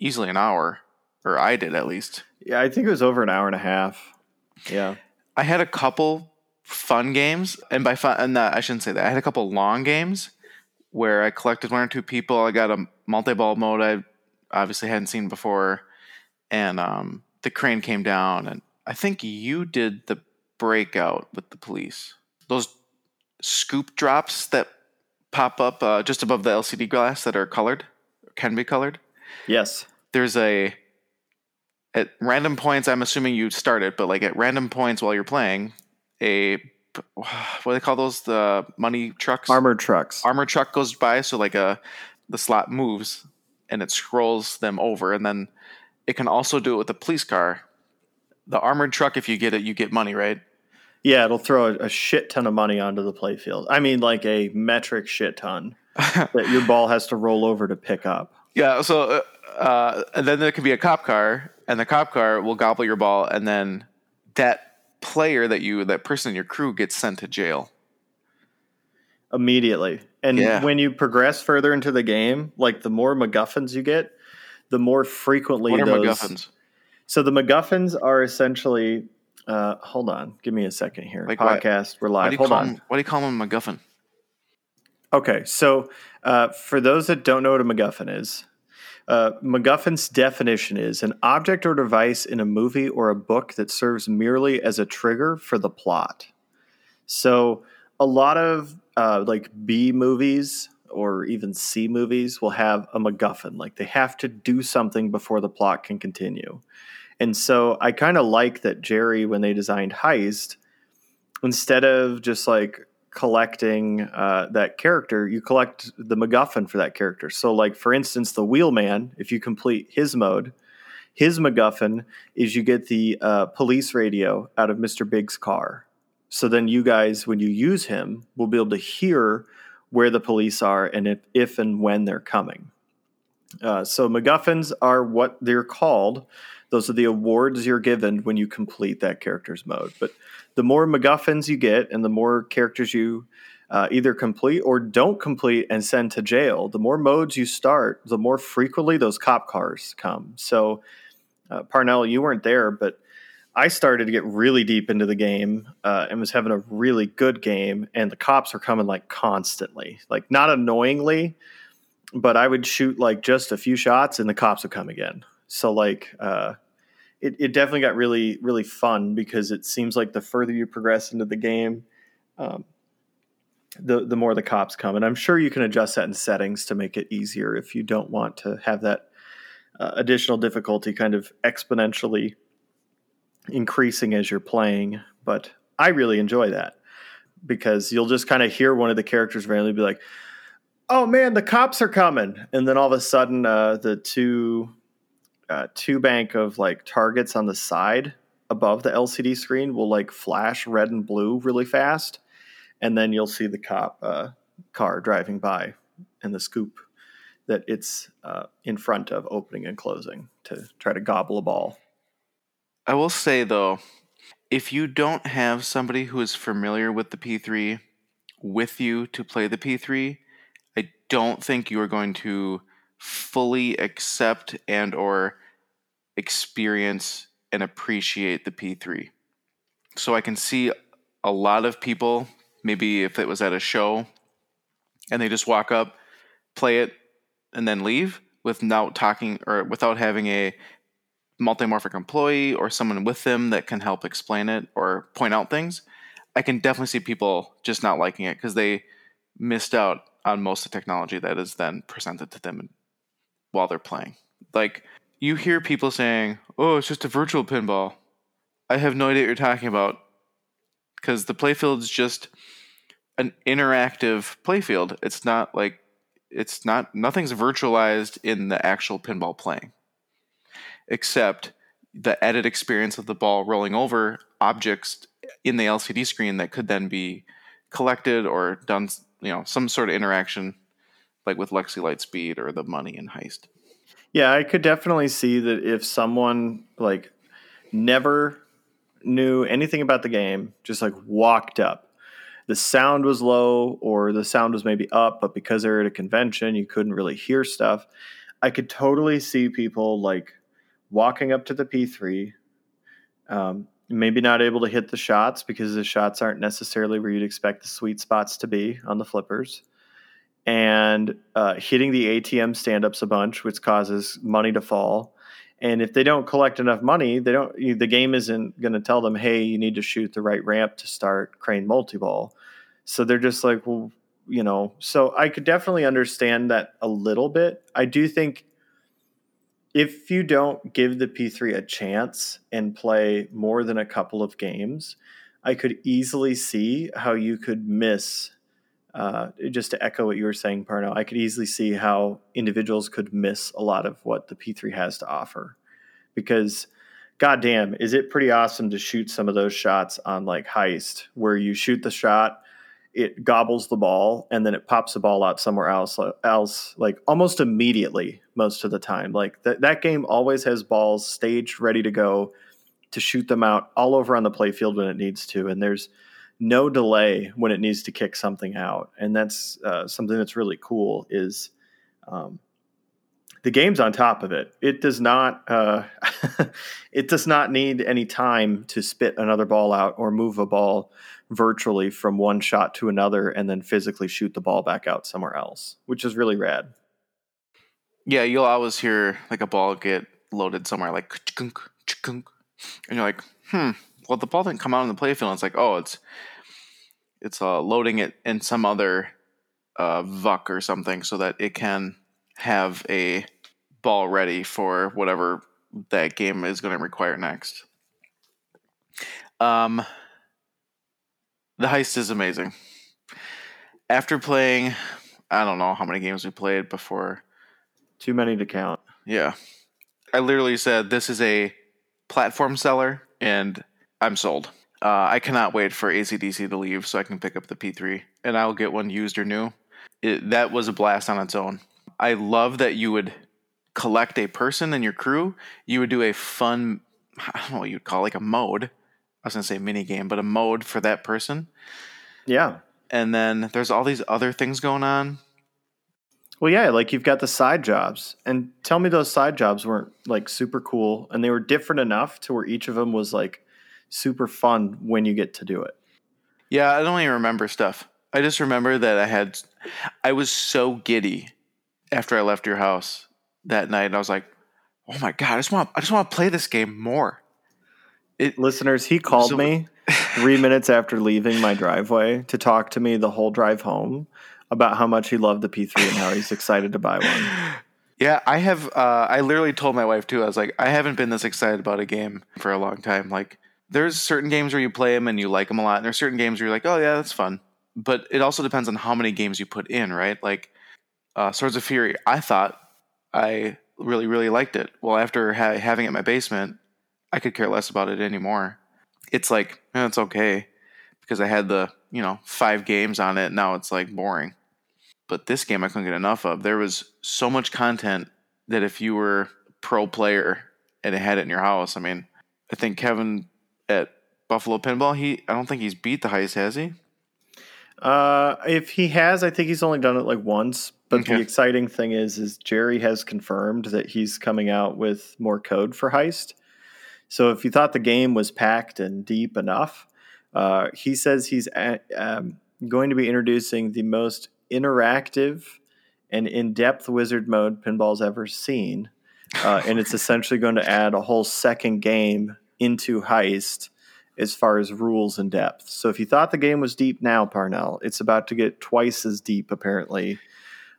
easily an hour, or I did at least. Yeah, I think it was over an hour and a half. Yeah, I had a couple fun games, and by fun, and uh, I shouldn't say that. I had a couple long games where I collected one or two people. I got a multi-ball mode I obviously hadn't seen before, and um, the crane came down, and I think you did the breakout with the police. Those scoop drops that pop up uh, just above the LCD glass that are colored, can be colored. Yes. There's a at random points. I'm assuming you start it, but like at random points while you're playing, a what do they call those? The money trucks. Armored trucks. Armor truck goes by, so like a the slot moves and it scrolls them over, and then it can also do it with a police car. The armored truck, if you get it, you get money, right? Yeah, it'll throw a, a shit ton of money onto the playfield. I mean, like a metric shit ton that your ball has to roll over to pick up. Yeah, so uh, uh, and then there could be a cop car, and the cop car will gobble your ball, and then that player that you that person in your crew gets sent to jail. immediately. And Yeah. when you progress further into the game, like the more MacGuffins you get, the more frequently What are those. MacGuffins? So the MacGuffins are essentially. Uh, hold on, give me a second here. Like what? Podcast, we're do live. you Hold call on. Them, what do you call them, MacGuffin? Okay, so uh, for those that don't know what a MacGuffin is, uh, MacGuffin's definition is an object or device in a movie or a book that serves merely as a trigger for the plot. So a lot of uh, like B movies or even C movies will have a MacGuffin. Like they have to do something before the plot can continue. And so I kind of like that Gerry, when they designed Heist, instead of just like collecting uh, that character, you collect the MacGuffin for that character. So, like for instance, the Wheelman, if you complete his mode, his MacGuffin is you get the uh, police radio out of Mr. Big's car. So then you guys, when you use him, will be able to hear where the police are and if, if and when they're coming. Uh, so MacGuffins are what they're called. Those are the awards you're given when you complete that character's mode. But the more MacGuffins you get and the more characters you uh, either complete or don't complete and send to jail, the more modes you start, the more frequently those cop cars come. So, uh, Parnell, you weren't there, but I started to get really deep into the game uh, and was having a really good game, and the cops were coming like constantly, like not annoyingly, but I would shoot like just a few shots and the cops would come again. So like uh, it, it definitely got really really fun because it seems like the further you progress into the game, um, the the more the cops come, and I'm sure you can adjust that in settings to make it easier if you don't want to have that uh, additional difficulty kind of exponentially increasing as you're playing. But I really enjoy that because you'll just kind of hear one of the characters randomly be like, "Oh man, the cops are coming!" And then all of a sudden, uh, the two uh, two bank of like targets on the side above the LCD screen will like flash red and blue really fast, and then you'll see the cop uh, car driving by and the scoop that it's uh, in front of opening and closing to try to gobble a ball. I will say though, if you don't have somebody who is familiar with the P3 with you to play the P3, I don't think you are going to fully accept and or experience and appreciate the P3. So I can see a lot of people, maybe if it was at a show and they just walk up, play it, and then leave without talking or without having a multimorphic employee or someone with them that can help explain it or point out things, I can definitely see people just not liking it because they missed out on most of the technology that is then presented to them while they're playing. Like you hear people saying, "Oh, it's just a virtual pinball." I have no idea what you're talking about because the playfield is just an interactive playfield. It's not like it's not nothing's virtualized in the actual pinball playing except the edit experience of the ball rolling over objects in the LCD screen that could then be collected or done, you know, some sort of interaction like with Lexy Lightspeed or the money in Heist. Yeah, I could definitely see that if someone like never knew anything about the game, just like walked up, the sound was low or the sound was maybe up, but because they're at a convention, you couldn't really hear stuff. I could totally see people like walking up to the P3, um, maybe not able to hit the shots because the shots aren't necessarily where you'd expect the sweet spots to be on the flippers and uh, hitting the ATM stand ups a bunch, which causes money to fall. And if they don't collect enough money, they don't. The game isn't going to tell them, "Hey, you need to shoot the right ramp to start Crane multi-ball." So they're just like, well, you know. So I could definitely understand that a little bit. I do think if you don't give the P3 a chance and play more than a couple of games, I could easily see how you could miss. Uh, just to echo what you were saying, Parno, I could easily see how individuals could miss a lot of what the P3 has to offer, because goddamn, is it pretty awesome to shoot some of those shots on like heist where you shoot the shot, it gobbles the ball, and then it pops the ball out somewhere else, else like almost immediately most of the time. Like that that game always has balls staged, ready to go to shoot them out all over on the playfield when it needs to, and there's no delay when it needs to kick something out, and that's uh, something that's really cool. Is um, the game's on top of it. It does not uh, it does not need any time to spit another ball out or move a ball virtually from one shot to another and then physically shoot the ball back out somewhere else, which is really rad. Yeah, you'll always hear like a ball get loaded somewhere, like and you're like, hmm. Well, the ball didn't come out on the playfield. It's like, oh, it's it's uh, loading it in some other uh, VUK or something so that it can have a ball ready for whatever that game is going to require next. Um, the heist is amazing. After playing, I don't know how many games we played before. Too many to count. Yeah. I literally said this is a platform seller and I'm sold. Uh, I cannot wait for ACDC to leave so I can pick up the P3 and I'll get one used or new. It, that was a blast on its own. I love that you would collect a person in your crew. You would do a fun, I don't know what you'd call it, like a mode. I was gonna say mini game, but a mode for that person. Yeah. And then there's all these other things going on. Well, yeah, like you've got the side jobs, and tell me those side jobs weren't like super cool, and they were different enough to where each of them was like super fun when you get to do it. Yeah, I don't even remember stuff. I just remember that I had, I was so giddy after I left your house that night, and I was like, "Oh my god, I just want I just want to play this game more." It, Listeners, he called so, me three minutes after leaving my driveway to talk to me the whole drive home about how much he loved the P3 and how he's excited to buy one. Yeah, I have. Uh, I literally told my wife too. I was like, I haven't been this excited about a game for a long time. Like, there's certain games where you play them and you like them a lot, and there's certain games where you're like, oh yeah, that's fun. But it also depends on how many games you put in, right? Like, uh, Swords of Fury, I thought I really, really liked it. Well, after ha- having it in my basement, I could care less about it anymore. It's like, eh, it's okay because I had the, you know, five games on it. Now it's like boring. But this game I couldn't get enough of. There was so much content that if you were pro player and had it in your house, I mean, I think Kevin at Buffalo Pinball, he I don't think he's beat the heist, has he? Uh, if he has, I think he's only done it like once. But okay. the exciting thing is, is Gerry has confirmed that he's coming out with more code for Heist. So if you thought the game was packed and deep enough, uh, he says he's at, um, going to be introducing the most interactive and in-depth wizard mode pinball's ever seen, uh, and it's essentially going to add a whole second game into Heist as far as rules and depth. So if you thought the game was deep now, Parnell, it's about to get twice as deep apparently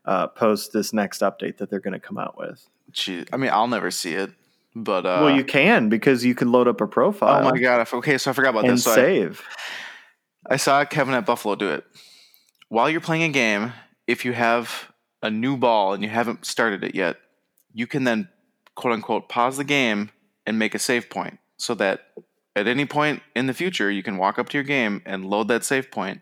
uh, post this next update that they're going to come out with. Gee, I mean, I'll never see it, but uh, well, you can because you can load up a profile. Oh my god! Okay, so I forgot about and this. So save. I, I saw Kevin at Buffalo do it. While you're playing a game, if you have a new ball and you haven't started it yet, you can then quote unquote pause the game and make a save point so that at any point in the future you can walk up to your game and load that save point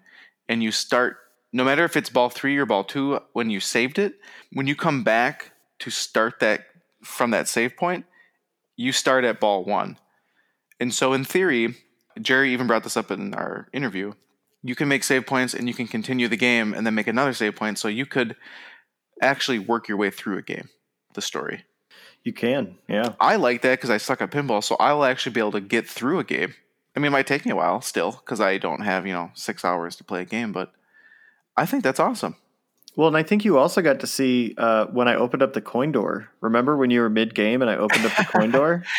and you start no matter if it's ball three or ball two, when you saved it, when you come back to start that from that save point, you start at ball one. And so, in theory, Gerry even brought this up in our interview. You can make save points and you can continue the game and then make another save point. So, you could actually work your way through a game, the story. You can, yeah. I like that because I suck at pinball, so I'll actually be able to get through a game. I mean, it might take me a while still because I don't have, you know, six hours to play a game, but I think that's awesome. Well, and I think you also got to see uh, when I opened up the coin door. Remember when you were mid game and I opened up the coin door?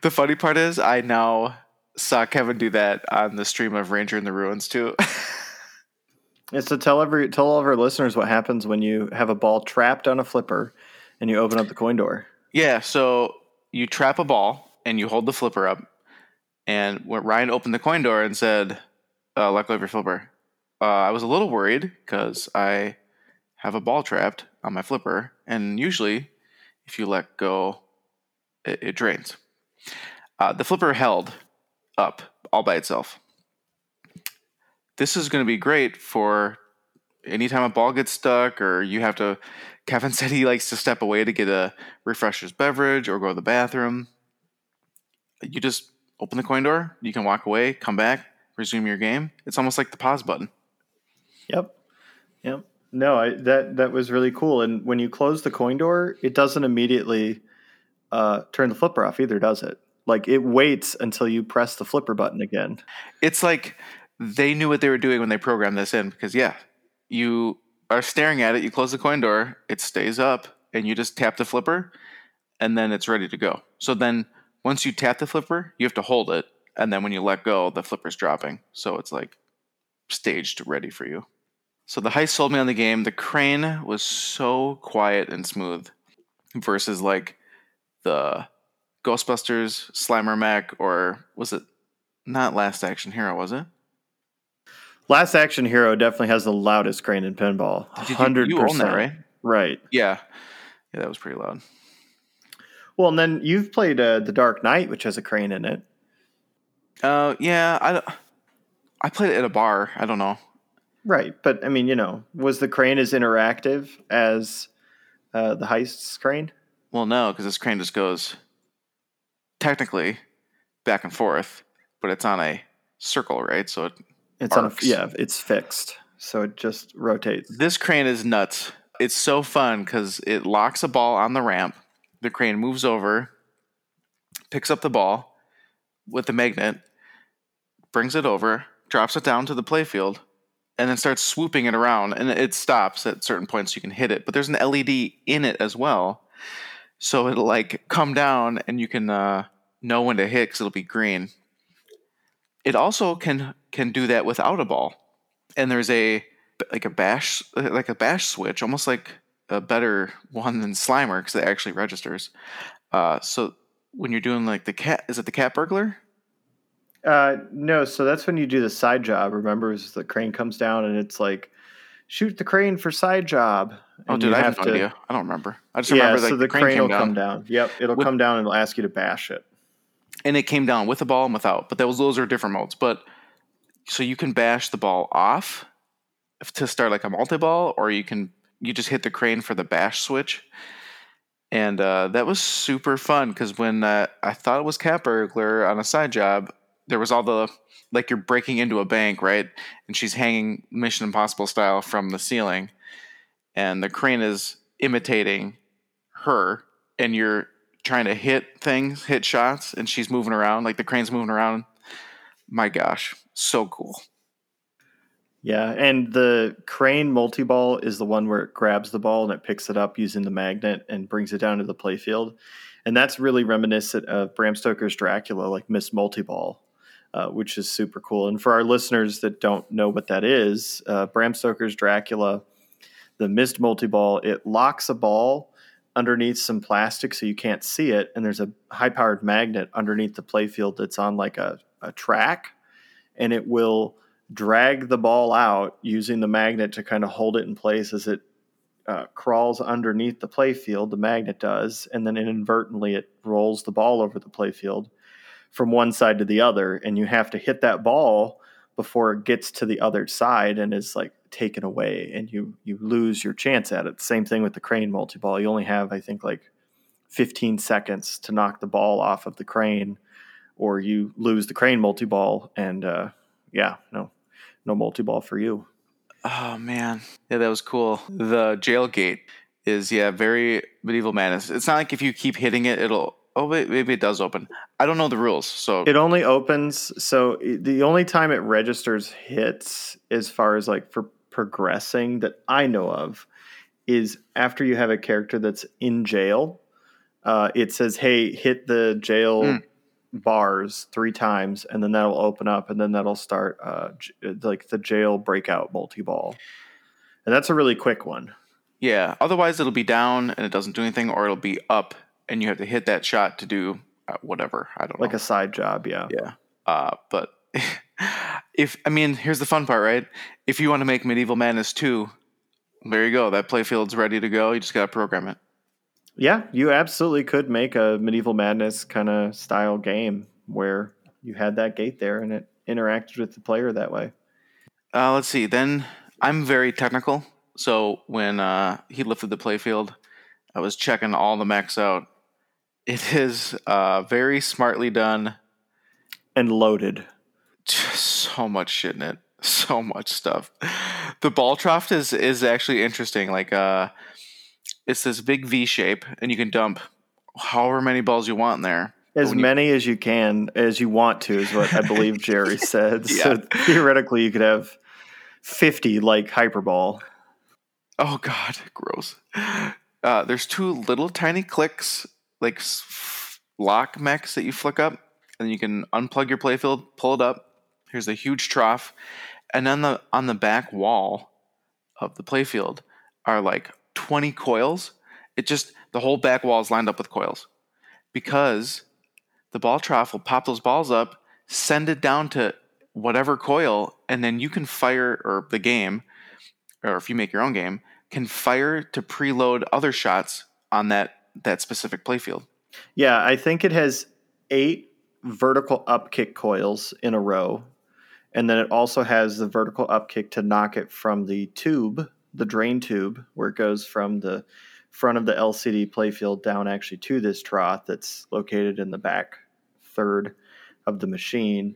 The funny part is, I now saw Kevin do that on the stream of Ranger in the Ruins too. yeah, to tell every tell all of our listeners what happens when you have a ball trapped on a flipper and you open up the coin door. Yeah, so you trap a ball and you hold the flipper up, And when Ryan opened the coin door and said, uh, "Let go of your flipper," uh, I was a little worried because I have a ball trapped on my flipper, and usually, if you let go, it, it drains. Uh, the flipper held up all by itself. This is going to be great for anytime a ball gets stuck or you have to. Kevin said he likes to step away to get a refresher's beverage or go to the bathroom. You just open the coin door, you can walk away, come back, resume your game. It's almost like the pause button. Yep. Yep. No, I, that that was really cool. And when you close the coin door, it doesn't immediately uh, turn the flipper off either, does it? Like it waits until you press the flipper button again. It's like they knew what they were doing when they programmed this in because yeah, you are staring at it, you close the coin door, it stays up, and you just tap the flipper, and then it's ready to go. So then once you tap the flipper, you have to hold it, and then when you let go, the flipper's dropping. So it's like staged ready for you. So the heist sold me on the game. The crane was so quiet and smooth versus like the Ghostbusters, Slimer Mech, or was it not Last Action Hero, was it? Last Action Hero definitely has the loudest crane in pinball. Hundred You, you own percent, right? Right. Yeah. Yeah, that was pretty loud. Well, and then you've played uh, the Dark Knight, which has a crane in it. Uh, yeah, I, I played it at a bar. I don't know. Right, but I mean, you know, was the crane as interactive as uh, the heist's crane? Well, no, because this crane just goes technically back and forth, but it's on a circle, right? So it, It's on a yeah, it's fixed, so it just rotates. this crane is nuts. It's so fun because it locks a ball on the ramp. The crane moves over, picks up the ball with the magnet, brings it over, drops it down to the playfield, and then starts swooping it around. And it stops at certain points you can hit it, but there's an LED in it as well. So it'll like come down and you can uh, know when to hit because it'll be green. It also can can do that without a ball. And there's a like a bash like a bash switch, almost like a better one than Slimer because it actually registers. Uh, so when you're doing like the cat, is it the cat burglar? Uh, no, so that's when you do the side job. Remember, is the crane comes down and it's like, shoot the crane for side job. Oh, dude, I have no to- idea. I don't remember. I just Yeah, remember so the, crane, crane, will down, come down. Yep, it'll With- come down and it'll ask you to bash it. And it came down with a ball and without. But those those are different modes. But so you can bash the ball off to start like a multi ball, or you can you just hit the crane for the bash switch. And uh, that was super fun because when uh, I thought it was cat burglar on a side job, there was all the like you're breaking into a bank, right? And she's hanging Mission Impossible style from the ceiling, and the crane is imitating her, and you're trying to hit things, hit shots, and she's moving around like the crane's moving around. My gosh, so cool. Yeah, and the crane multi ball is the one where it grabs the ball and it picks it up using the magnet and brings it down to the playfield. And that's really reminiscent of Bram Stoker's Dracula, like Mist Multi Ball, uh, which is super cool. And for our listeners that don't know what that is, uh, Bram Stoker's Dracula, the mist multi ball, it locks a ball underneath some plastic so you can't see it. And there's a high powered magnet underneath the playfield that's on like a, a track, and it will drag the ball out using the magnet to kind of hold it in place as it uh, crawls underneath the playfield. The magnet does, and then inadvertently it rolls the ball over the playfield from one side to the other, and you have to hit that ball before it gets to the other side and is like taken away, and you you lose your chance at it. Same thing with the crane multi ball. You only have, I think, like 15 seconds to knock the ball off of the crane, or you lose the crane multi ball, and uh, yeah, no, no multi ball for you. Oh man, yeah, that was cool. The jail gate is yeah, very medieval madness. It's not like if you keep hitting it, it'll. Oh, wait, maybe it does open. I don't know the rules, so It only opens so the only time it registers hits as far as like for progressing that I know of is after you have a character that's in jail. Uh, it says, "Hey, hit the jail Hmm. bars three times, and then that'll open up, and then that'll start uh, j- like the jail breakout multi ball." And that's a really quick one. yeah. Otherwise, it'll be down and it doesn't do anything, or it'll be up and you have to hit that shot to do uh, whatever. I don't like know. Like a side job, yeah. yeah. Uh, but if I mean, here's the fun part, right? If you want to make Medieval Madness 2, there you go. That playfield's ready to go. You just got to program it. Yeah, you absolutely could make a Medieval Madness kind of style game where you had that gate there and it interacted with the player that way. Uh, let's see. Then I'm very technical. So when uh, he lifted the playfield, I was checking all the mechs out. It is uh, very smartly done. And loaded. Just so much shit in it. So much stuff. The ball trough is is actually interesting. Like uh it's this big V shape and you can dump however many balls you want in there. As many you, as you can, as you want to, is what I believe Gerry said. yeah. So theoretically, you could have 50 like Hyperball. Oh, God. Gross. Uh, there's two little tiny clicks, like lock mechs that you flick up, and you can unplug your playfield, pull it up, Here's a huge trough, and then the on the back wall of the playfield are like 20 coils. It just the whole back wall is lined up with coils. Because the ball trough will pop those balls up, send it down to whatever coil, and then you can fire or the game, or if you make your own game, can fire to preload other shots on that that specific playfield. Yeah, I think it has eight vertical upkick coils in a row and then it also has the vertical upkick to knock it from the tube, the drain tube, where it goes from the front of the LCD playfield down actually to this trough that's located in the back third of the machine.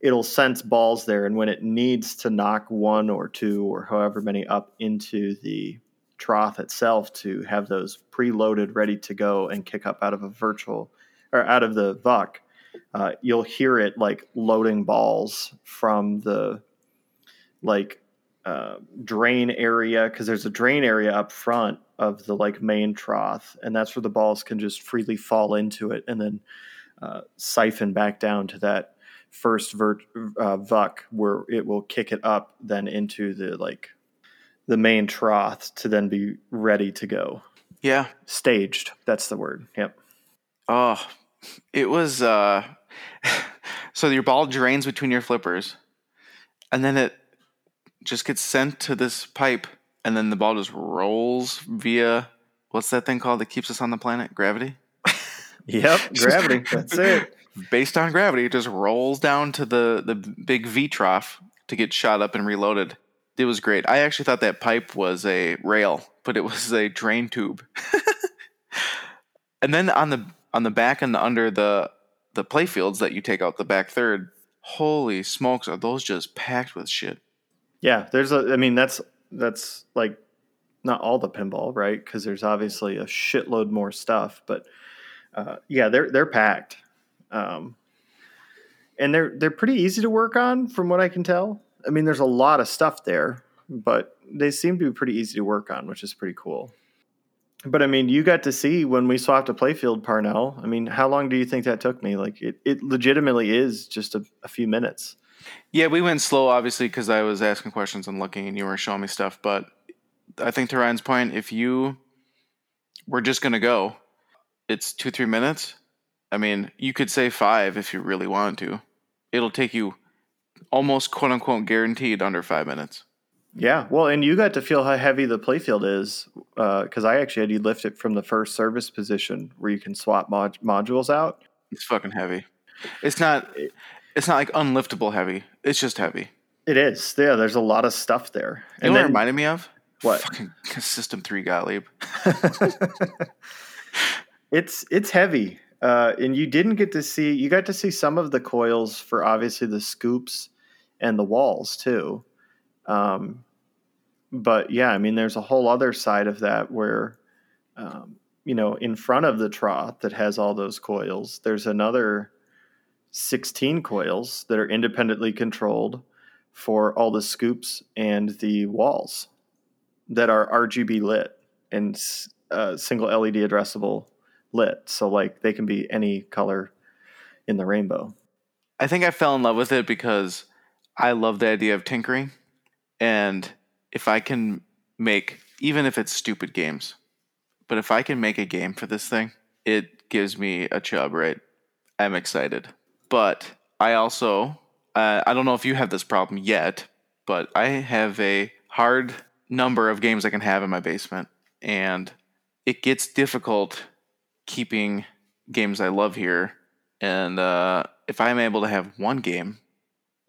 It'll sense balls there, and when it needs to knock one or two or however many up into the trough itself to have those preloaded, ready to go and kick up out of a virtual or out of the VUK, uh, you'll hear it like loading balls from the like uh, drain area because there's a drain area up front of the like main trough, and that's where the balls can just freely fall into it and then uh, siphon back down to that first vert, uh, VUK where it will kick it up then into the like the main trough to then be ready to go. Yeah, staged. That's the word. Yep. Oh, it was uh so your ball drains between your flippers and then it just gets sent to this pipe and then the ball just rolls via what's that thing called that keeps us on the planet? Gravity? yep, gravity. That's it. Based on gravity, it just rolls down to the the big V trough to get shot up and reloaded. It was great. I actually thought that pipe was a rail, but it was a drain tube. and then on the on the back and the under the the playfields that you take out the back third, holy smokes, are those just packed with shit? Yeah, there's a. I mean, that's that's like not all the pinball, right? Because there's obviously a shitload more stuff, but uh, yeah, they're they're packed, um, and they're they're pretty easy to work on, from what I can tell. I mean, there's a lot of stuff there, but they seem to be pretty easy to work on, which is pretty cool. But I mean, you got to see when we swapped a playfield, Parnell. I mean, how long do you think that took me? Like, it, it legitimately is just a, a few minutes. Yeah, we went slow, obviously, because I was asking questions and looking, and you were showing me stuff. But I think to Ryan's point, if you were just going to go, it's two, three minutes. I mean, you could say five if you really want to. It'll take you almost quote unquote guaranteed under five minutes. Yeah, well, and you got to feel how heavy the playfield is because uh, I actually had you lift it from the first service position where you can swap mod- modules out. It's fucking heavy. It's not. It's not like unliftable heavy. It's just heavy. It is. Yeah, there's a lot of stuff there. You and know what it reminded me of? What? Fucking System Three Gottlieb. it's it's heavy, uh, and you didn't get to see. You got to see some of the coils for obviously the scoops and the walls too. Um, but yeah, I mean, there's a whole other side of that where, um, you know, in front of the trough that has all those coils, there's another 16 coils that are independently controlled for all the scoops and the walls that are RGB lit and uh, single LED addressable lit. So, like, they can be any color in the rainbow. I think I fell in love with it because I love the idea of tinkering and if I can make, even if it's stupid games, but if I can make a game for this thing, it gives me a chub, right? I'm excited. But I also, uh, I don't know if you have this problem yet, but I have a hard number of games I can have in my basement, and it gets difficult keeping games I love here. And uh, if I'm able to have one game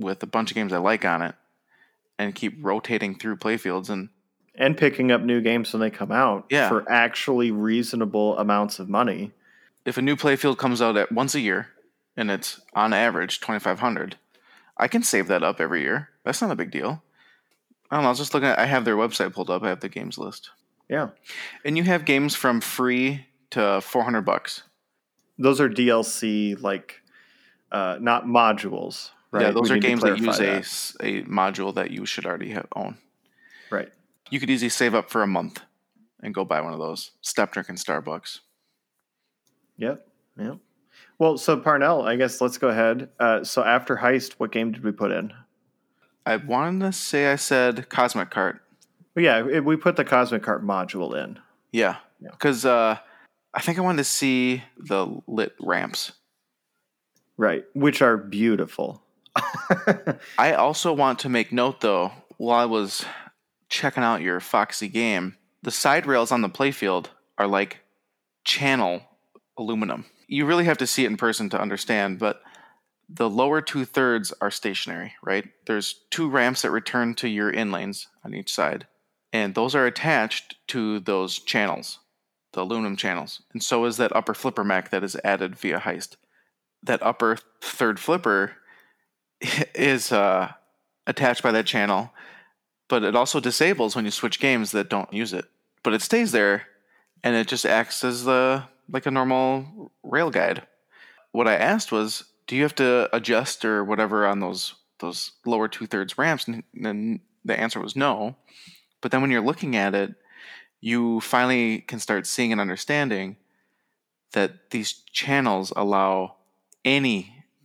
with a bunch of games I like on it, and keep rotating through playfields and and picking up new games when they come out Yeah. for actually reasonable amounts of money. if a new playfield comes out at once a year and it's on average 2500 i can save that up every year that's not a big deal i don't know i was just looking at i have their website pulled up i have the games list Yeah. and you have games from free to 400 bucks Those are DLC like uh, not modules, right? yeah those We are games that use a, that. s- a module that you should already have own Right. you could easily save up for a month and go buy one of those stop drinking starbucks Yep. Yep. Well, so Parnell, I guess let's go ahead. Uh, so after Heist, what game did we put in? i wanted to say i said cosmic cart Well, yeah, it, we put the Cosmic Cart module in. Yeah, Yeah. because uh, I think I wanted to see the lit ramps. Right. Which are beautiful. I also want to make note, though, while I was checking out your Foxy game, the side rails on the playfield are like channel aluminum. You really have to see it in person to understand, but the lower two thirds are stationary, right? There's two ramps that return to your in lanes on each side, and those are attached to those channels, the aluminum channels. And so is that upper flipper mech that is added via heist. That upper third flipper is uh, attached by that channel, but it also disables when you switch games that don't use it. But it stays there, and it just acts as the like a normal rail guide. What I asked was, do you have to adjust or whatever on those those lower two thirds ramps? And then the answer was no. But then when you're looking at it, you finally can start seeing and understanding that these channels allow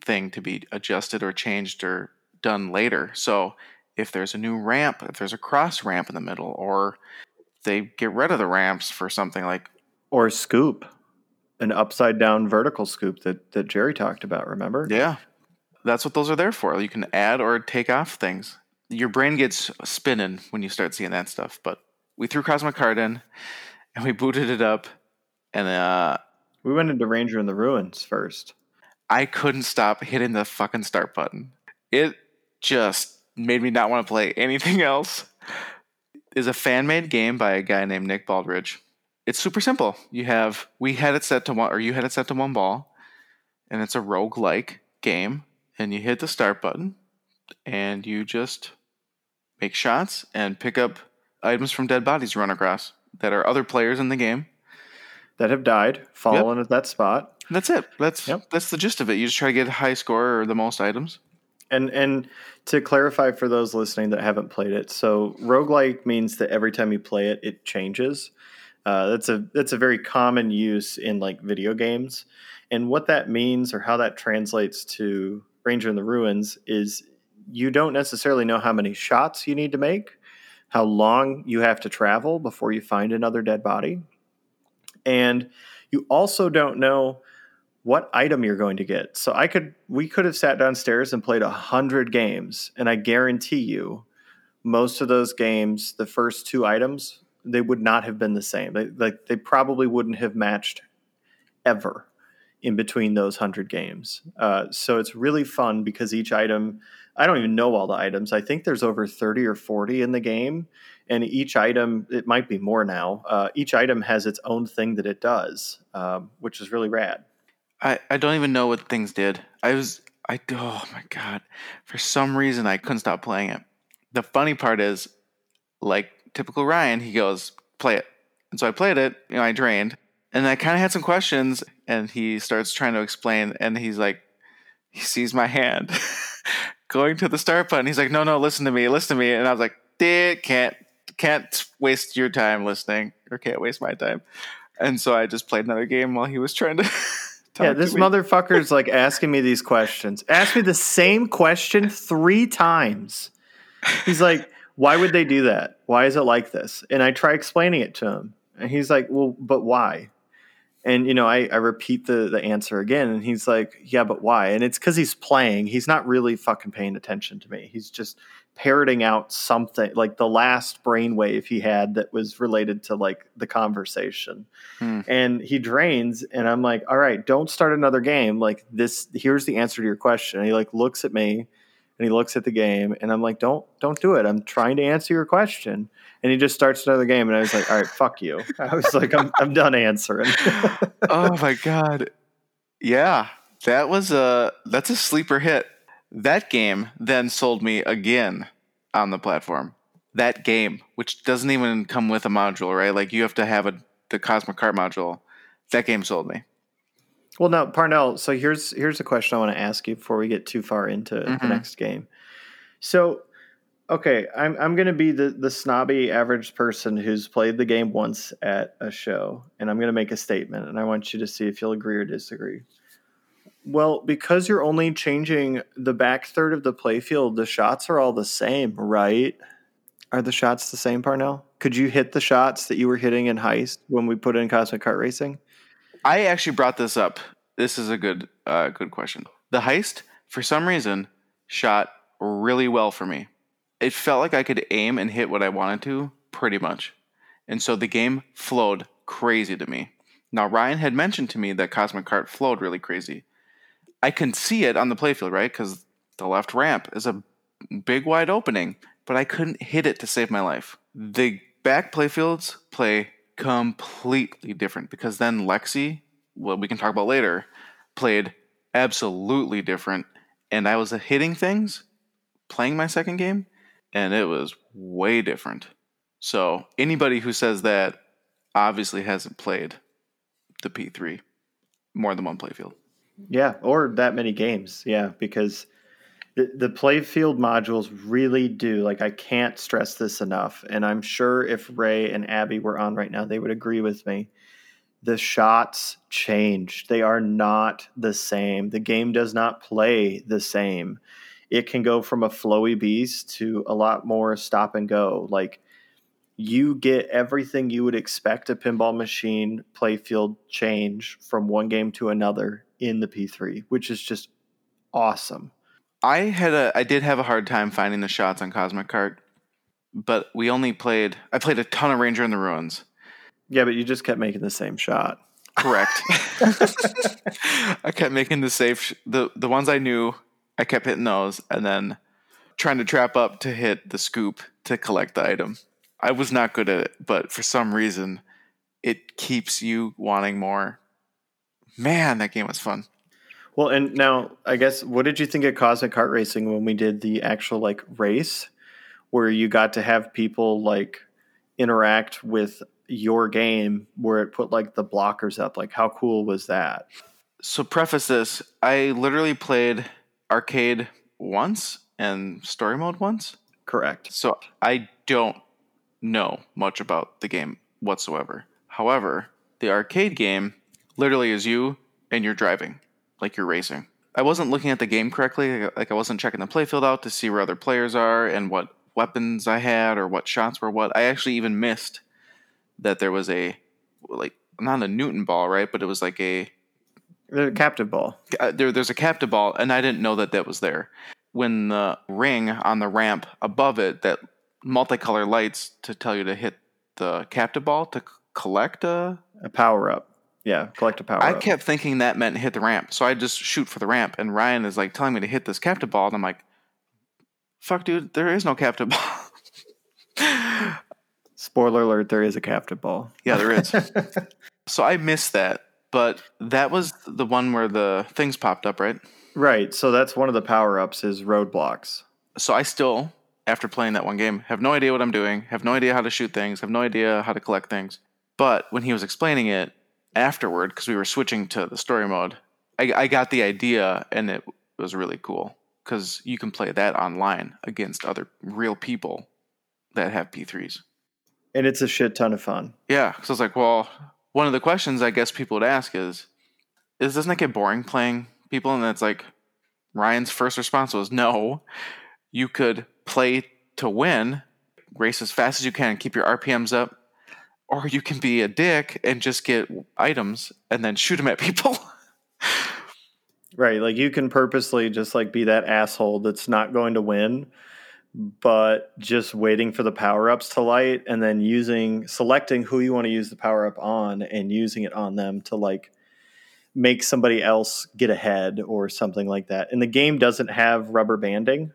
anything to be adjusted or changed or done later. So if there's a new ramp, if there's a cross ramp in the middle, or they get rid of the ramps for something like Or scoop, an upside down vertical scoop that, that Gerry talked about, remember? yeah, that's what those are there for. You can add or take off things. Your brain gets spinning when you start seeing that stuff. But we threw Cosmic Cart in, and we booted it up, and uh, We went into Ranger in the Ruins first. I couldn't stop hitting the fucking start button. It just made me not want to play anything else. It's a fan made game by a guy named Nick Baldridge. It's super simple. You have we had it set to one or you had it set to one ball, and it's a rogue-like game, and you hit the start button and you just make shots and pick up items from dead bodies you run across that are other players in the game. that have died, fallen at that spot. And that's it. That's Yep. that's the gist of it. You just try to get a high score or the most items. And and to clarify for those listening that haven't played it, so roguelike means that every time you play it, it changes. Uh, that's a that's a very common use in like video games. And what that means or how that translates to Ranger in the Ruins is you don't necessarily know how many shots you need to make, how long you have to travel before you find another dead body. And you also don't know what item you're going to get. So I could we could have sat downstairs and played a hundred games, and I guarantee you, most of those games, the first two items, they would not have been the same. They like they probably wouldn't have matched ever in between those hundred games. Uh, so it's really fun because each item, I don't even know all the items. I think there's over thirty or forty in the game, and each item, it might be more now. Uh, each item has its own thing that it does, um, which is really rad. I, I don't even know what things did. I was I oh my god. For some reason I couldn't stop playing it. The funny part is, like typical Ryan, he goes, play it. And so I played it, you know, I drained. And I kinda had some questions and he starts trying to explain and he's like he sees my hand going to the start button. He's like, No, no, listen to me, listen to me. And I was like, Dude, can't can't waste your time listening or can't waste my time. And so I just played another game while he was trying to Yeah, this motherfucker's like asking me these questions. Ask me the same question three times. He's like, why would they do that? Why is it like this? And I try explaining it to him. And he's like, well, but why? And you know, I, I repeat the the answer again, and he's like, "Yeah, but why?" And it's because he's playing. He's not really fucking paying attention to me. He's just parroting out something like the last brainwave he had that was related to like the conversation. Hmm. And he drains, and I'm like, "All right, don't start another game. Like this. Here's the answer to your question." And he like looks at me, and he looks at the game, and I'm like, "Don't don't do it. I'm trying to answer your question." And he just starts another game, and I was like, "All right, fuck you." I was like, "I'm I'm done answering." oh my god. Yeah, that was a that's a sleeper hit. That game then sold me again on the platform. That game, which doesn't even come with a module, right? Like you have to have a the Cosmic Cart module. That game sold me. Well, now Parnell. So here's here's a question I want to ask you before we get too far into the Mhm. next game. So, okay, I'm I'm going to be the the snobby average person who's played the game once at a show, and I'm going to make a statement, and I want you to see if you'll agree or disagree. Well, because you're only changing the back third of the playfield, the shots are all the same, right? Are the shots the same, Parnell? Could you hit the shots that you were hitting in Heist when we put in Cosmic Cart Racing? I actually brought this up. This is a good uh, good question. The heist, for some reason, shot really well for me. It felt like I could aim and hit what I wanted to pretty much. And so the game flowed crazy to me. Now Ryan had mentioned to me that Cosmic Cart flowed really crazy. I can see it on the playfield, right? Because the left ramp is a big wide opening, but I couldn't hit it to save my life. The back playfields play completely different because then Lexy, what we can talk about later, played absolutely different. And I was hitting things playing my second game, and it was way different. So anybody who says that obviously hasn't played the P3 more than one playfield. Yeah, or that many games. Yeah, because the, the playfield modules really do. Like, I can't stress this enough. And I'm sure if Ray and Abby were on right now, they would agree with me. The shots change, they are not the same. The game does not play the same. It can go from a flowy beast to a lot more stop and go. Like, you get everything you would expect a pinball machine playfield change from one game to another in the P3, which is just awesome. I had a I did have a hard time finding the shots on Cosmic Cart, but we only played I played a ton of Ranger in the Ruins. Yeah, but you just kept making the same shot. Correct. I kept making the safe sh- the the ones I knew. I kept hitting those, and then trying to trap up to hit the scoop to collect the item. I was not good at it, but for some reason, it keeps you wanting more. Man, that game was fun. Well, and now I guess what did you think of Cosmic Cart Racing when we did the actual like race where you got to have people like interact with your game where it put like the blockers up? Like how cool was that? So preface this: I literally played arcade once and story mode once. Correct. So I don't know much about the game whatsoever. However, the arcade game literally is you and you're driving, like you're racing. I wasn't looking at the game correctly, like I wasn't checking the playfield out to see where other players are and what weapons I had or what shots were what. I actually even missed that there was a like not a Newton ball, right? But it was like a The captive ball. uh, there, there's a captive ball, and I didn't know that that was there. When the ring on the ramp above it, that multicolor lights to tell you to hit the captive ball to c- collect a. A power up. Yeah, collect a power up. I up. kept thinking that meant hit the ramp, so I just shoot for the ramp. And Ryan is like telling me to hit this captive ball, and I'm like, "Fuck, dude, there is no captive ball." Spoiler alert, there is a captive ball. yeah, there is. so I missed that, but that was the one where the things popped up, right? Right. So that's one of the power ups is roadblocks. so I still, after playing that one game, have no idea what I'm doing, have no idea how to shoot things, have no idea how to collect things. But when he was explaining it afterward, because we were switching to the story mode, I, I got the idea, and it was really cool because you can play that online against other real people that have P3s. And it's a shit ton of fun. Yeah, so I was like, well, one of the questions I guess people would ask is, is doesn't it get boring playing people? And it's like Ryan's first response was, no. You could play to win, race as fast as you can, keep your RPMs up, or you can be a dick and just get items and then shoot them at people. Right. Like you can purposely just like be that asshole that's not going to win, but just waiting for the power ups to light and then using, selecting who you want to use the power up on and using it on them to like make somebody else get ahead or something like that. And the game doesn't have rubber banding.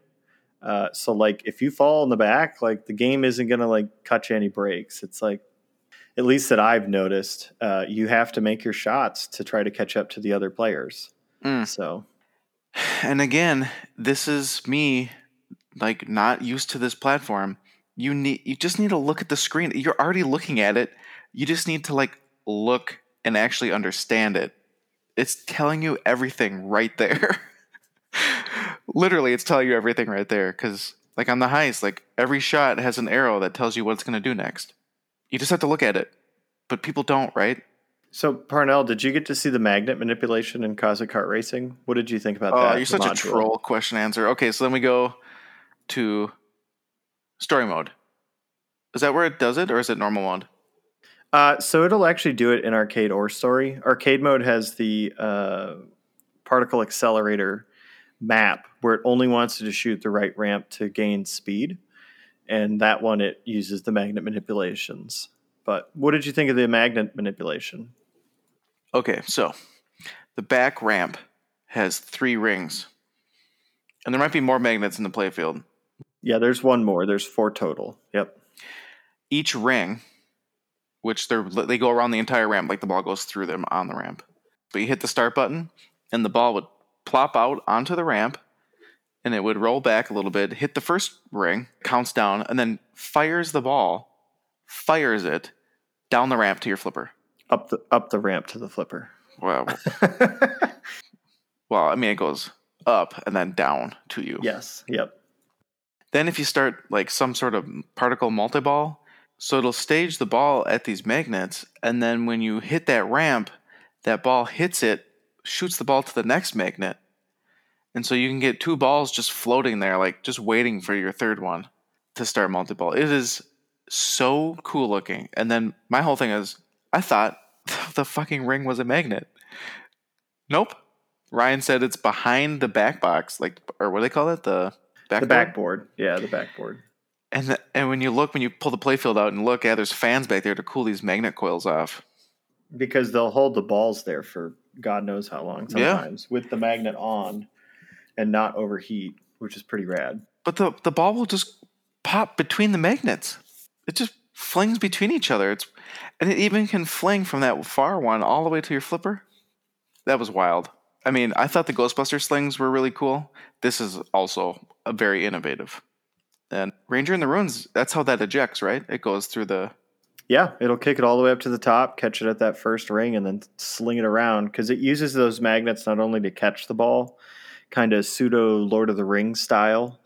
Uh, so like if you fall in the back, like the game isn't going to like cut you any breaks. It's like, at least that I've noticed, uh, you have to make your shots to try to catch up to the other players. Mm. So, And again, this is me like not used to this platform. You need you just need to look at the screen. You're already looking at it. You just need to like look and actually understand it. It's telling you everything right there. Literally, it's telling you everything right there cuz like on the heist, like every shot has an arrow that tells you what it's going to do next. You just have to look at it. But people don't, right? so Parnell, did you get to see the magnet manipulation in Cosmic Cart Racing? What did you think about that? Oh, that? you're such a troll question answer. Okay, so then we go to story mode. Is that where it does it, or is it normal mode? Uh, so it'll actually do it in arcade or story. Arcade mode has the uh, particle accelerator map where it only wants you to shoot the right ramp to gain speed, and that one it uses the magnet manipulations. But what did you think of the magnet manipulation? Okay, so the back ramp has three rings, and there might be more magnets in the playfield. Yeah, there's one more. There's four total. Yep. Each ring, which they're they go around the entire ramp, like the ball goes through them on the ramp. But you hit the start button, and the ball would plop out onto the ramp, and it would roll back a little bit, hit the first ring, counts down, and then fires the ball, fires it down the ramp to your flipper. Up the up the ramp to the flipper. Well, well, I mean, it goes up and then down to you. yes. Yep. Then if you start like some sort of particle multi-ball, so it'll stage the ball at these magnets, and then when you hit that ramp, that ball hits it, shoots the ball to the next magnet. And so you can get two balls just floating there, like just waiting for your third one to start multi-ball. It is so cool looking. And then my whole thing is I thought the fucking ring was a magnet. Nope. Ryan said it's behind the back box, like or what do they call it? The backboard? The backboard. Yeah, the backboard. And the, and when you look, when you pull the playfield out and look, yeah, there's fans back there to cool these magnet coils off. Because they'll hold the balls there for God knows how long Yeah. sometimes with the magnet on and not overheat, which is pretty rad. But the the ball will just pop between the magnets. It just flings between each other. It's and it even can fling from that far one all the way to your flipper. That was wild. I mean, I thought the Ghostbuster slings were really cool. This is also a very innovative. And Ranger in the Ruins, that's how that ejects, right? It goes through the Yeah, it'll kick it all the way up to the top, catch it at that first ring, and then sling it around because it uses those magnets not only to catch the ball, kind of pseudo Lord of the Rings style,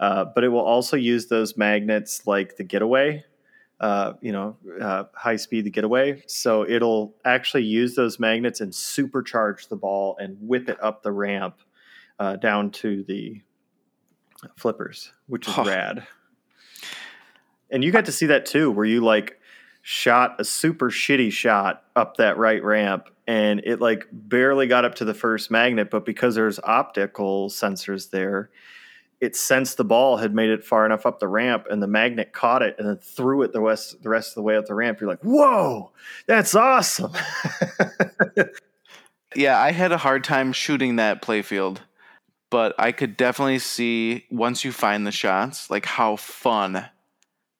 uh, but it will also use those magnets like the getaway, uh, you know, uh, high speed the getaway. So it'll actually use those magnets and supercharge the ball and whip it up the ramp uh, down to the flippers, which is rad. And you got to see that too, where you like shot a super shitty shot up that right ramp and it like barely got up to the first magnet, but because there's optical sensors there, it sensed the ball had made it far enough up the ramp and the magnet caught it and then threw it the rest the rest of the way up the ramp. You're like, whoa, that's awesome. Yeah, I had a hard time shooting that playfield, but I could definitely see once you find the shots, like how fun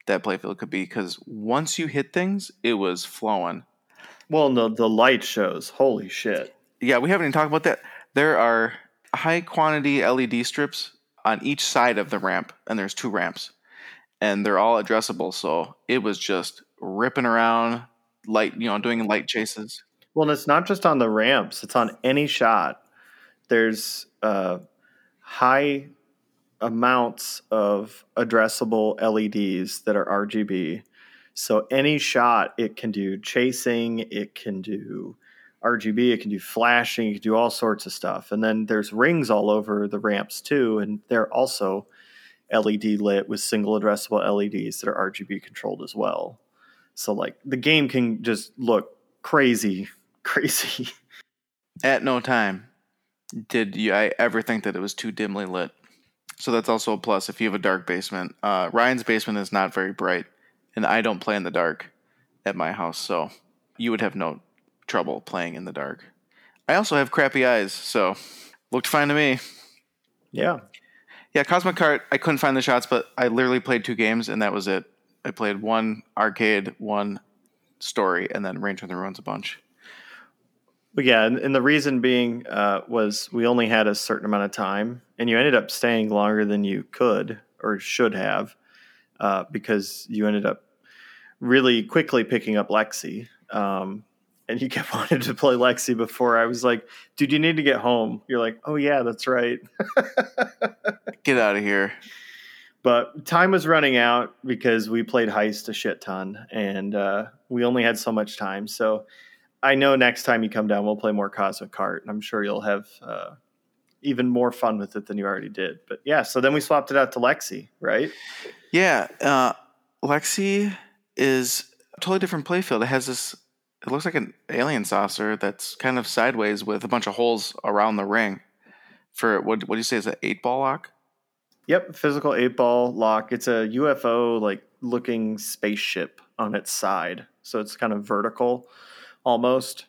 that playfield could be. Because once you hit things, it was flowing. well, the the light shows, holy shit. Yeah, we haven't even talked about that. There are high quantity LED strips on each side of the ramp, and there's two ramps, and they're all addressable. So it was just ripping around, light, you know, doing light chases. Well, and it's not just on the ramps; it's on any shot. There's uh, high amounts of addressable LEDs that are RGB. So any shot, it can do chasing, it can do RGB, it can do flashing, it can do all sorts of stuff. And then there's rings all over the ramps too, and they're also LED lit with single addressable LEDs that are RGB controlled as well. So like the game can just look crazy, crazy. At no time did you, I ever think that it was too dimly lit. So that's also a plus if you have a dark basement. Uh, Ryan's basement is not very bright, and I don't play in the dark at my house, so you would have no trouble playing in the dark. I also have crappy eyes, so looked fine to me. Yeah. Yeah, Cosmic Cart, I couldn't find the shots, but I literally played two games and that was it. I played one arcade, one story, and then Ranger in the Ruins a bunch. But yeah, and, and the reason being uh, was we only had a certain amount of time, and you ended up staying longer than you could or should have uh, because you ended up really quickly picking up Lexy. Um, and you kept wanting to play Lexy before I was like, dude, you need to get home. You're like, oh, yeah, that's right. Get out of here. But time was running out because we played Heist a shit ton and uh, we only had so much time. So I know next time you come down, we'll play more Cosmic Cart. And I'm sure you'll have uh, even more fun with it than you already did. But yeah, so then we swapped it out to Lexy, right? Yeah. Uh, Lexy is a totally different playfield. It has this it looks like an alien saucer that's kind of sideways with a bunch of holes around the ring. For what what do you say is an eight ball lock? Yep, physical eight ball lock. It's a UFO like looking spaceship on its side, so it's kind of vertical almost,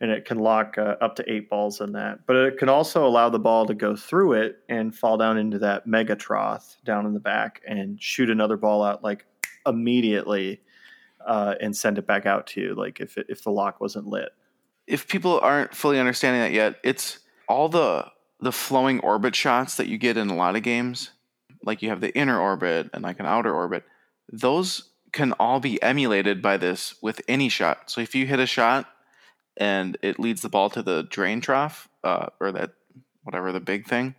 and it can lock uh, up to eight balls in that. But it can also allow the ball to go through it and fall down into that mega trough down in the back and shoot another ball out like immediately uh, and send it back out to you, like if it, if the lock wasn't lit. If people aren't fully understanding that yet, it's all the the flowing orbit shots that you get in a lot of games. Like you have the inner orbit and like an outer orbit. Those can all be emulated by this with any shot. So if you hit a shot and it leads the ball to the drain trough uh, or that whatever the big thing,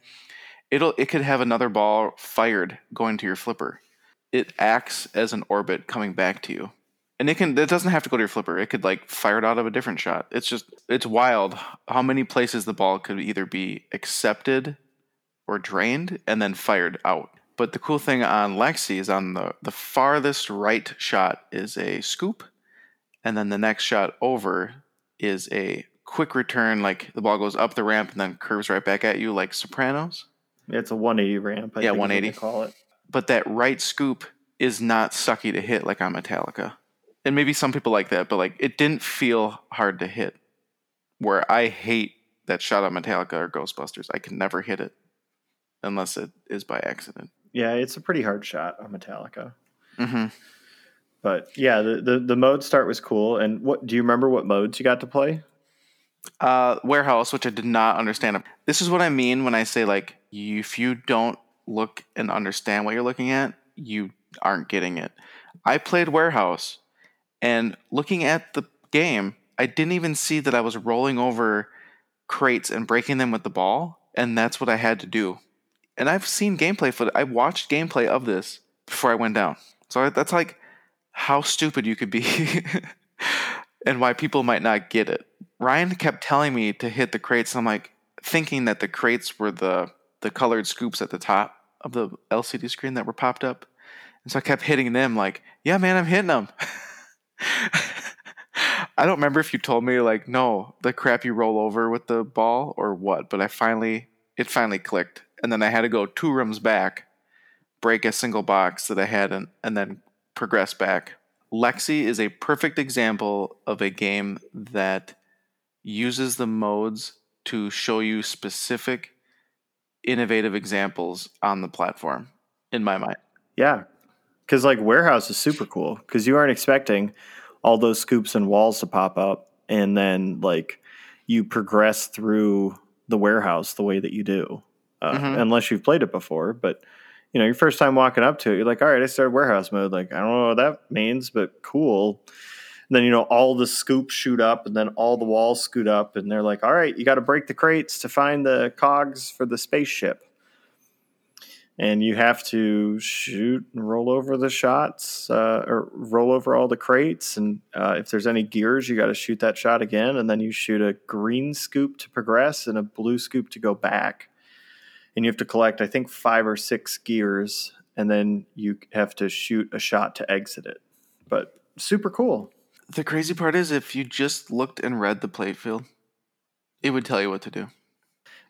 it'll it could have another ball fired going to your flipper. It acts as an orbit coming back to you and it can it doesn't have to go to your flipper it could like fire it out of a different shot it's just it's wild how many places the ball could either be accepted or drained and then fired out but the cool thing on Lexy is on the the farthest right shot is a scoop and then the next shot over is a quick return like the ball goes up the ramp and then curves right back at you like sopranos it's a 180 ramp I yeah 180 call it but that right scoop is not sucky to hit like on metallica and maybe some people like that, but like it didn't feel hard to hit. Where I hate that shot on Metallica or Ghostbusters, I can never hit it unless it is by accident. Yeah, it's a pretty hard shot on Metallica. Mm-hmm. But yeah, the, the the mode start was cool. And what do you remember? What modes you got to play? Uh, warehouse, which I did not understand. This is what I mean when I say like, if you don't look and understand what you're looking at, you aren't getting it. I played warehouse and looking at the game, I didn't even see that I was rolling over crates and breaking them with the ball, and that's what I had to do. And I've seen gameplay for I watched gameplay of this before I went down. So that's like how stupid you could be and why people might not get it. Ryan kept telling me to hit the crates. and I'm like thinking that the crates were the the colored scoops at the top of the LCD screen that were popped up. And so I kept hitting them like, "Yeah, man, I'm hitting them." I don't remember if you told me like no, the crap you roll over with the ball or what, but I finally it finally clicked. And then I had to go two rooms back, break a single box that I had and, and then progress back. Lexy is a perfect example of a game that uses the modes to show you specific innovative examples on the platform in my mind. Yeah, because like warehouse is super cool because you aren't expecting all those scoops and walls to pop up and then like you progress through the warehouse the way that you do uh, mm-hmm. unless you've played it before but you know your first time walking up to it you're like all right i started warehouse mode like i don't know what that means but cool. And then you know all the scoops shoot up and then all the walls scoot up and they're like all right you got to break the crates to find the cogs for the spaceship. And you have to shoot and roll over the shots uh, or roll over all the crates and uh, if there's any gears you got to shoot that shot again and then you shoot a green scoop to progress and a blue scoop to go back and you have to collect i think five or six gears and then you have to shoot a shot to exit it but super cool. The crazy part is, if you just looked and read the playfield, it would tell you what to do.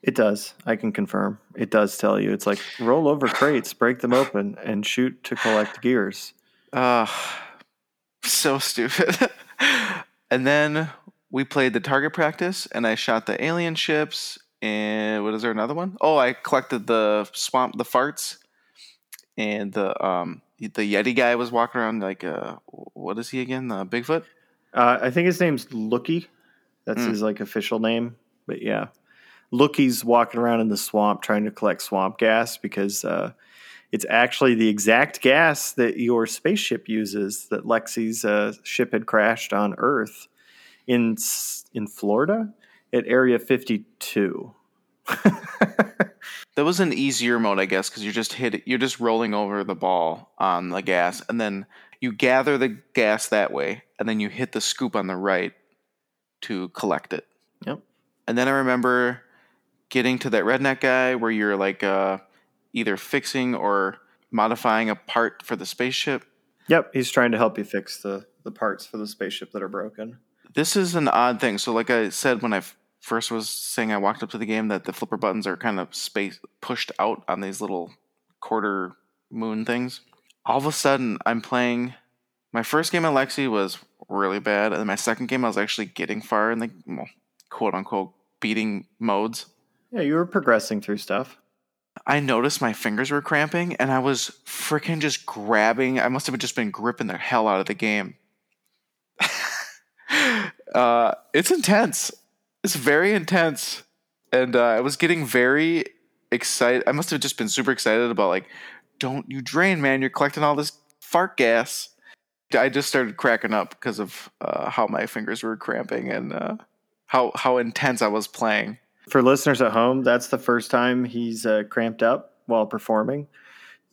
It does. I can confirm. It does tell you. It's like roll over crates, break them open, and shoot to collect gears. Uh, so stupid. and then we played the target practice, and I shot the alien ships. And what is there another one? Oh, I collected the swamp, the farts, and the um the Yeti guy was walking around like uh what is he again? The Bigfoot. Uh, I think his name's Lookie. That's Mm. his like official name. But yeah, Lookie's walking around in the swamp trying to collect swamp gas because uh, it's actually the exact gas that your spaceship uses. That Lexy's uh, ship had crashed on Earth in in Florida at Area Fifty Two. That was an easier mode, I guess, because you're just hit. You're just rolling over the ball on the gas, and then you gather the gas that way, and then you hit the scoop on the right to collect it. Yep. And then I remember getting to that redneck guy where you're like uh, either fixing or modifying a part for the spaceship. Yep, he's trying to help you fix the the parts for the spaceship that are broken. This is an odd thing. So, like I said when I f- first was saying I walked up to the game, that the flipper buttons are kind of space pushed out on these little quarter moon things. All of a sudden, I'm playing. My first game at Lexy was really bad, and my second game, I was actually getting far in the well, quote unquote beating modes. Yeah, you were progressing through stuff. I noticed my fingers were cramping, and I was freaking just grabbing. I must have just been gripping the hell out of the game. uh, it's intense. It's very intense, and uh, I was getting very excited. I must have just been super excited about like, don't you drain, man! You're collecting all this fart gas. I just started cracking up because of uh, how my fingers were cramping and uh, how how intense I was playing. For listeners at home, that's the first time he's uh, cramped up while performing.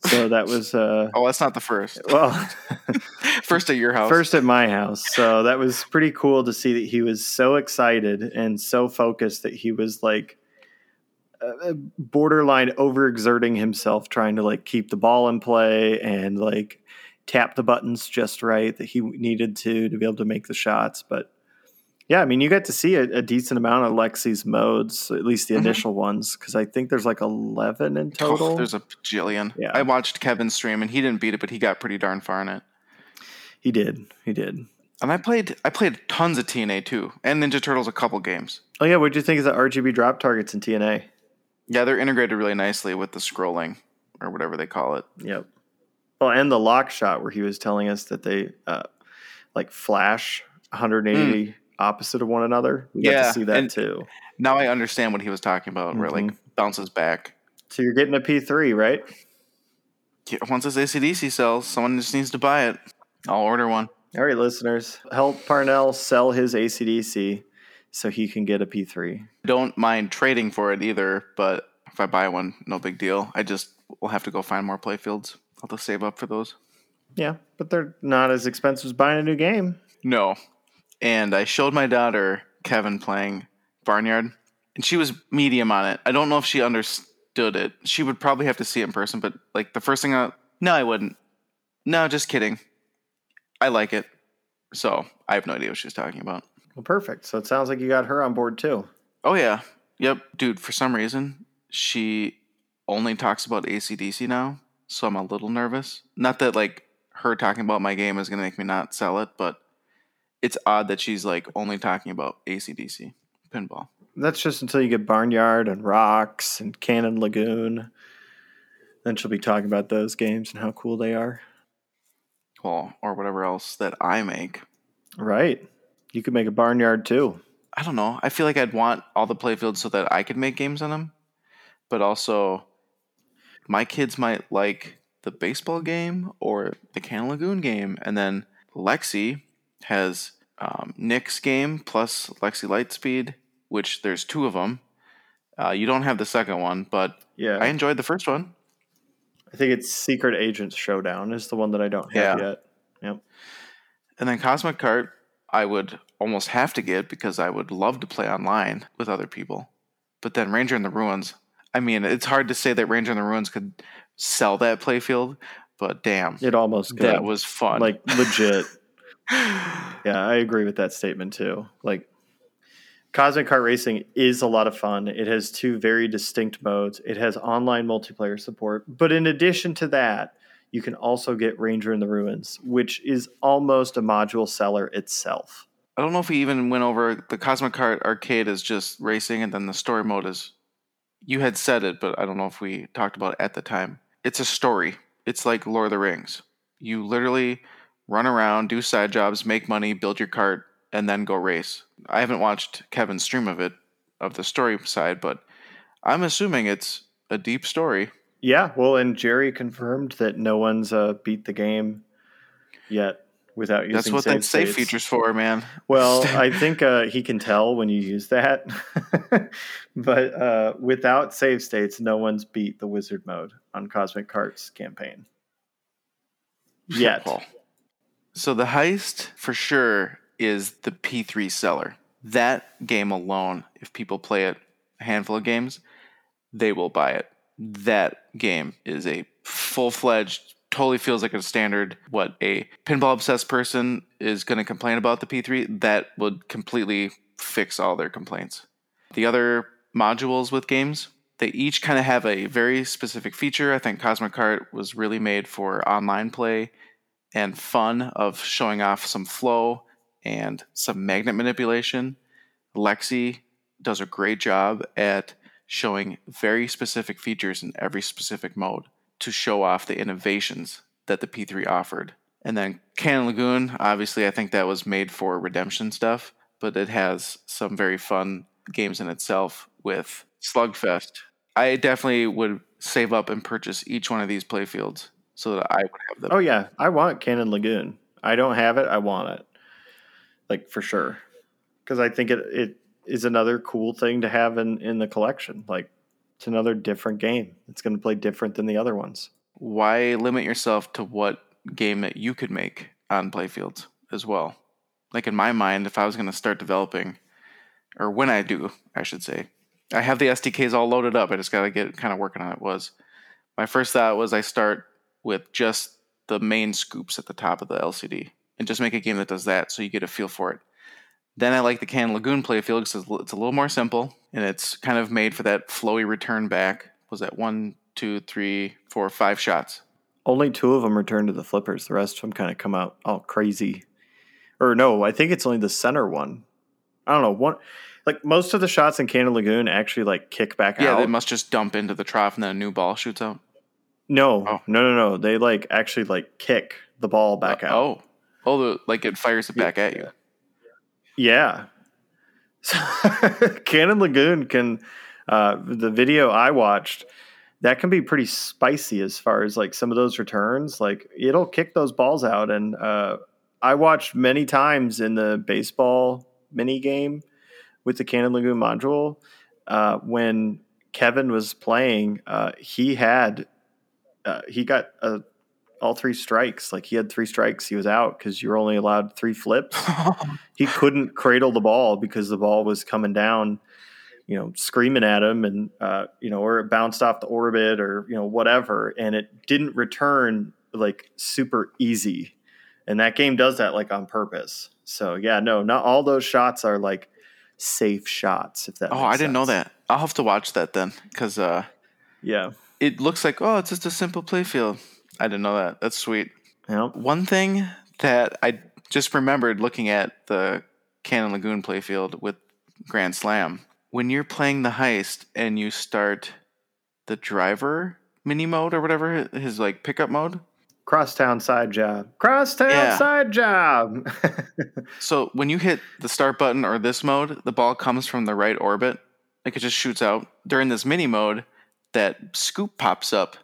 So that was uh, Oh, that's not the first. well, First at your house. first at my house. So that was pretty cool to see that he was so excited and so focused that he was like uh, borderline overexerting himself trying to like keep the ball in play and like tap the buttons just right that he needed to to be able to make the shots. But yeah, I mean, you got to see a, a decent amount of Lexy's modes, at least the Mhm. initial ones, because I think there's like 11 in Oh, total. there's a jillion. Yeah. I watched Kevin stream and he didn't beat it, but he got pretty darn far in it. he did. He did. And I played I played tons of TNA too, and Ninja Turtles a couple games. Oh, yeah. what do you think of the RGB drop targets in TNA? Yeah, they're integrated really nicely with the scrolling or whatever they call it. Yep. Well, and the lock shot where he was telling us that they uh, like flash 180 opposite of one another. We got. Yeah, to see that too. Now I understand what he was talking about, where it like mm-hmm. bounces back. So you're getting a P3, right? Yeah, Once this ACDC sells, someone just needs to buy it. I'll order one. All right, listeners, help Parnell sell his ACDC so he can get a P3. Don't mind trading for it either, but if I buy one, no big deal. I just will have to go find more playfields. I'll have to save up for those. Yeah, but they're not as expensive as buying a new game. No. And I showed my daughter Kevin playing Barnyard, and she was medium on it. I don't know if she understood it. She would probably have to see it in person, but like the first thing I no, I wouldn't. No, just kidding. I like it. So I have no idea what she was talking about. Well, perfect. So it sounds like you got her on board too. Oh yeah. Yep. Dude, for some reason, she only talks about ACDC now, so I'm a little nervous. Not that like her talking about my game is gonna make me not sell it, but it's odd that she's like only talking about ACDC pinball. That's just until you get Barnyard and Rocks and Cannon Lagoon. Then she'll be talking about those games and how cool they are. Well, or whatever else that I make. Right. You could make a Barnyard too. I don't know. I feel like I'd want all the playfields so that I could make games on them, but also my kids might like the baseball game or the Cannon Lagoon game, and then Lexy has um, Nick's game plus Lexy Lightspeed, which there's two of them. Uh, you don't have the second one, but Yeah. I enjoyed the first one. I think it's Secret Agents Showdown is the one that I don't have Yeah. yet. Yep. And then Cosmic Cart, I would almost have to get because I would love to play online with other people. But then Ranger in the Ruins, I mean, it's hard to say that Ranger in the Ruins could sell that playfield, but damn, It almost could. that was fun. like legit. Yeah, I agree with that statement too. Like Cosmic Cart Racing is a lot of fun. It has two very distinct modes. It has online multiplayer support, but in addition to that, you can also get Ranger in the Ruins, which is almost a module seller itself. I don't know if we even went over the Cosmic Cart Arcade is just racing, and then the story mode is. You had said it, but I don't know if we talked about it at the time. It's a story. It's like Lord of the Rings. You literally run around, do side jobs, make money, build your cart, and then go race. I haven't watched Kevin's stream of it, of the story side, but I'm assuming it's a deep story. Yeah, well, and Gerry confirmed that no one's uh, beat the game yet without using. That's what save that states. feature's for, man. Well, I think uh, he can tell when you use that, but uh, without save states, no one's beat the wizard mode on Cosmic Carts campaign yet. So the heist for sure is the P3 seller. That game alone, if people play it a handful of games, they will buy it. That game is a full fledged, totally feels like a standard. What a pinball obsessed person is going to complain about the P3, that would completely fix all their complaints. The other modules with games, they each kind of have a very specific feature. I think Cosmic Cart was really made for online play and fun of showing off some flow and some magnet manipulation. Lexy does a great job at showing very specific features in every specific mode to show off the innovations that the P3 offered. And then Cannon Lagoon, obviously, I think that was made for redemption stuff, but it has some very fun games in itself with Slugfest. I definitely would save up and purchase each one of these playfields so that I would have them. Oh yeah, I want Cannon Lagoon. I don't have it. I want it, like for sure, because I think it it is another cool thing to have in in the collection. Like it's another different game. It's going to play different than the other ones. Why limit yourself to what game that you could make on playfields as well? Like in my mind, if I was going to start developing, or when I do, I should say, I have the SDKs all loaded up. I just got to get kind of working on it. Was my first thought was I start with just the main scoops at the top of the LCD and just make a game that does that so you get a feel for it. Then I like the Cannon Lagoon playfield because it's a little more simple and it's kind of made for that flowy return back. Was that one, two, three, four, five shots? Only two of them return to the flippers. The rest of them kind of come out all crazy. Or no, I think it's only the center one. I don't know. One like most of the shots in Cannon Lagoon actually like kick back Yeah, out. they must just dump into the trough and then a new ball shoots out. No, Oh. no, no, no. They like actually like kick the ball back out. Oh, oh, the, like it fires it back at you. Yeah. So Cannon Lagoon can uh, the video I watched that can be pretty spicy as far as like some of those returns. Like it'll kick those balls out, and uh, I watched many times in the baseball mini game with the Cannon Lagoon module uh, when Kevin was playing. Uh, he had uh, he got uh, all three strikes. Like he had three strikes. He was out because you were only allowed three flips he couldn't cradle the ball because the ball was coming down, you know, screaming at him, and uh, you know, or it bounced off the orbit, or you know, whatever, and it didn't return like super easy. And that game does that like on purpose. So yeah, no, not all those shots are like safe shots. If that. oh, I didn't know that. I'll have to watch that then because uh, Yeah. It looks like oh, it's just a simple playfield. I didn't know that. That's sweet. Yeah. One thing that I just remembered looking at the Cannon Lagoon playfield with Grand Slam, when you're playing the heist and you start the driver mini mode or whatever, his like pickup mode. Crosstown side job. Crosstown Yeah. side job. So when you hit the start button or this mode, the ball comes from the right orbit. Like it just shoots out. During this mini mode, that scoop pops up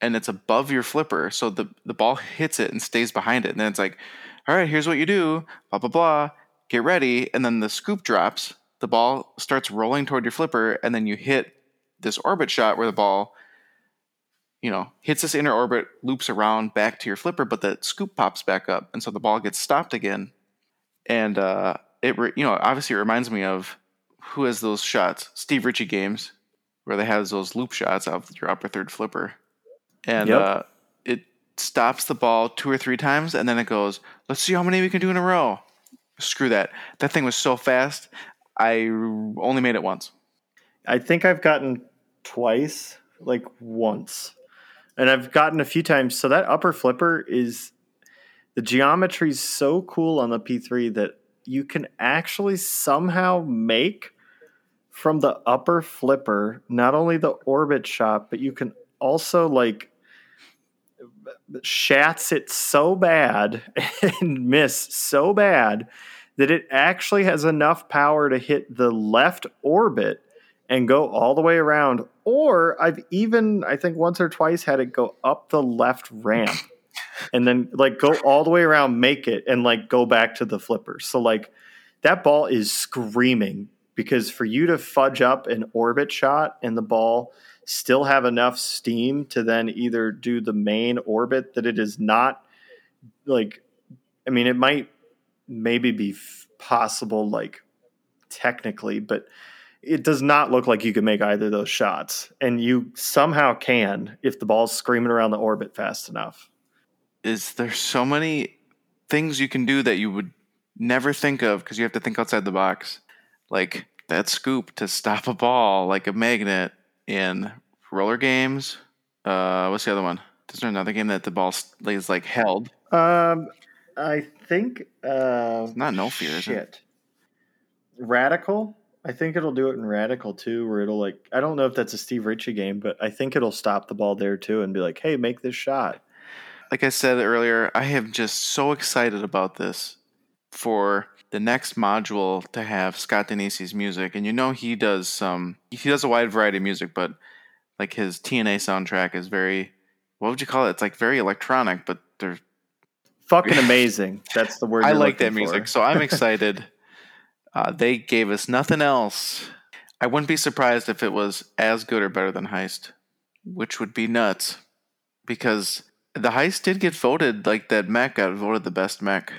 and it's above your flipper. So the, the ball hits it and stays behind it. And then it's like, all right, here's what you do, blah, blah, blah. Get ready. And then the scoop drops. The ball starts rolling toward your flipper. And then you hit this orbit shot where the ball, you know, hits this inner orbit, loops around back to your flipper, but the scoop pops back up. And so the ball gets stopped again and uh, it re- you know obviously it reminds me of who has those shots Steve Ritchie games where they have those loop shots of your upper third flipper and Yep. uh, it stops the ball two or three times, and then it goes, let's see how many we can do in a row. Screw that. That thing was so fast. I only made it once. I think I've gotten twice, like once. And I've gotten a few times. So that upper flipper is the geometry is so cool on the P3 that you can actually somehow make from the upper flipper not only the orbit shot, but you can also like shats it so bad and miss so bad that it actually has enough power to hit the left orbit and go all the way around. Or I've even, I think once or twice had it go up the left ramp and then like go all the way around, make it, and like go back to the flipper. So like that ball is screaming because for you to fudge up an orbit shot and the ball still have enough steam to then either do the main orbit that it is not like I mean it might maybe be f- possible like technically but it does not look like you can make either of those shots and you somehow can if the ball's screaming around the orbit fast enough Is there so many things you can do that you would never think of because you have to think outside the box? Like that scoop to stop a ball like a magnet in roller games. Uh, what's the other one? Is there another game that the ball is like held? um i think uh Not no fear, is it? shit radical i think it'll do it in radical too where it'll like i don't know if that's a steve ritchie game but i think it'll stop the ball there too and be like hey make this shot like I said earlier, I am just so excited about this for the next module to have Scott Danesi's music. And you know he does some he does a wide variety of music, but like his TNA soundtrack is very what would you call it? It's like very electronic, but they're fucking amazing that's the word I like that for. music, so I'm excited. uh, they gave us nothing else. I wouldn't be surprised if it was as good or better than Heist, which would be nuts, because the Heist did get voted like that. Mech got voted the best mech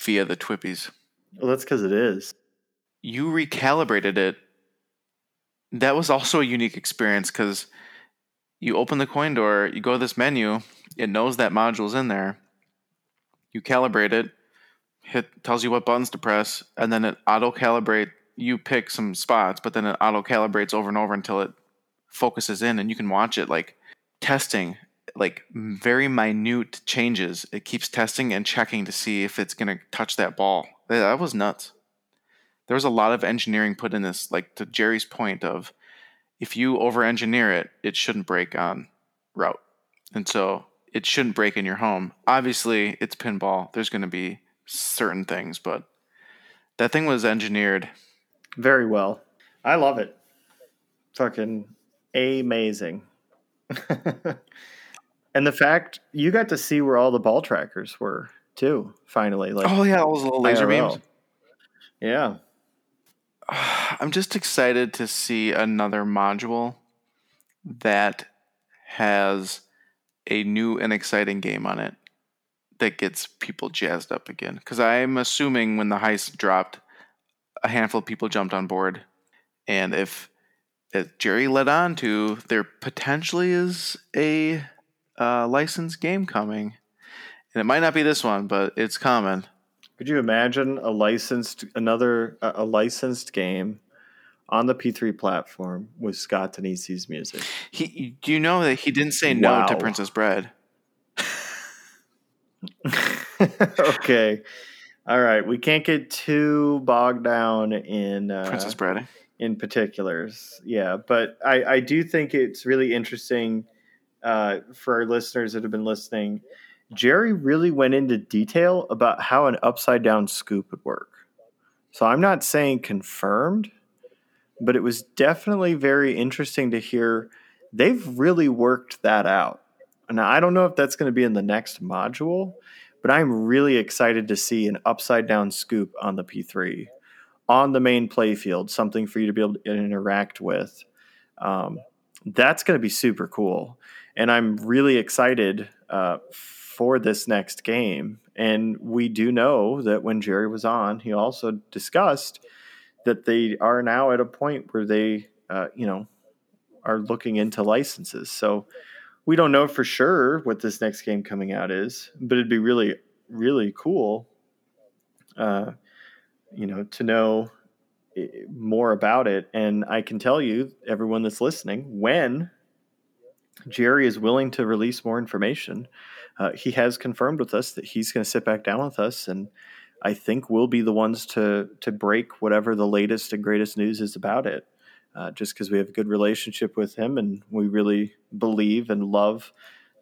via the TWIPYs. Well that's because it is You recalibrated it. That was also a unique experience because you open the coin door, you go to this menu, it knows that module's in there. You calibrate it, hit tells you what buttons to press, and then it auto calibrate. You pick some spots, but then it auto calibrates over and over until it focuses in, and you can watch it like testing, like very minute changes. It keeps testing and checking to see if it's gonna touch that ball. That was nuts. There was a lot of engineering put in this, like to Gerry's point of if you over engineer it, it shouldn't break on route. And so it shouldn't break in your home. Obviously, it's pinball. There's going to be certain things, but that thing was engineered. very well i love it fucking amazing and the fact you got to see where all the ball trackers were too finally like Oh, yeah, those little laser IRL. beams. yeah I'm just excited to see another module that has a new and exciting game on it that gets people jazzed up again. Because I'm assuming when the heist dropped, a handful of people jumped on board. And if, if Gerry led on to, there potentially is a uh, licensed game coming. And it might not be this one, but it's common. Could you imagine a licensed another a, licensed game on the P3 platform with Scott Danesi's music? He, do you know that he didn't say no to Princess Bride? okay. All right, we can't get too bogged down in uh, Princess Bride. in particulars. Yeah, but I, I do think it's really interesting uh, for our listeners that have been listening. Gerry really went into detail about how an upside down scoop would work. So I'm not saying confirmed, but it was definitely very interesting to hear they've really worked that out. Now, I don't know if that's going to be in the next module, but I'm really excited to see an upside down scoop on the P3 on the main playfield, something for you to be able to interact with. Um, that's going to be super cool. And I'm really excited uh, for this next game. And we do know that when Gerry was on, he also discussed that they are now at a point where they, uh, you know, are looking into licenses. So we don't know for sure what this next game coming out is, but it'd be really, really cool, uh, you know, to know eh, more about it. And I can tell you, everyone that's listening, when Jerry is willing to release more information, uh, he has confirmed with us that he's going to sit back down with us and I think we'll be the ones to to break whatever the latest and greatest news is about it. Uh, just because we have a good relationship with him and we really believe and love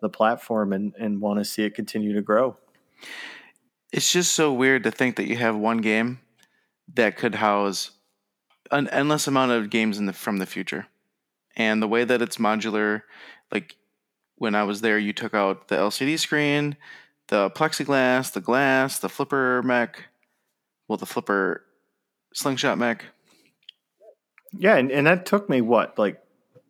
the platform and, and want to see it continue to grow. It's just so weird to think that you have one game that could house an endless amount of games in the from the future. And the way that it's modular, like when I was there, you took out the LCD screen, the plexiglass, the glass, the flipper mech, well, the flipper slingshot mech. Yeah, and, and that took me what, like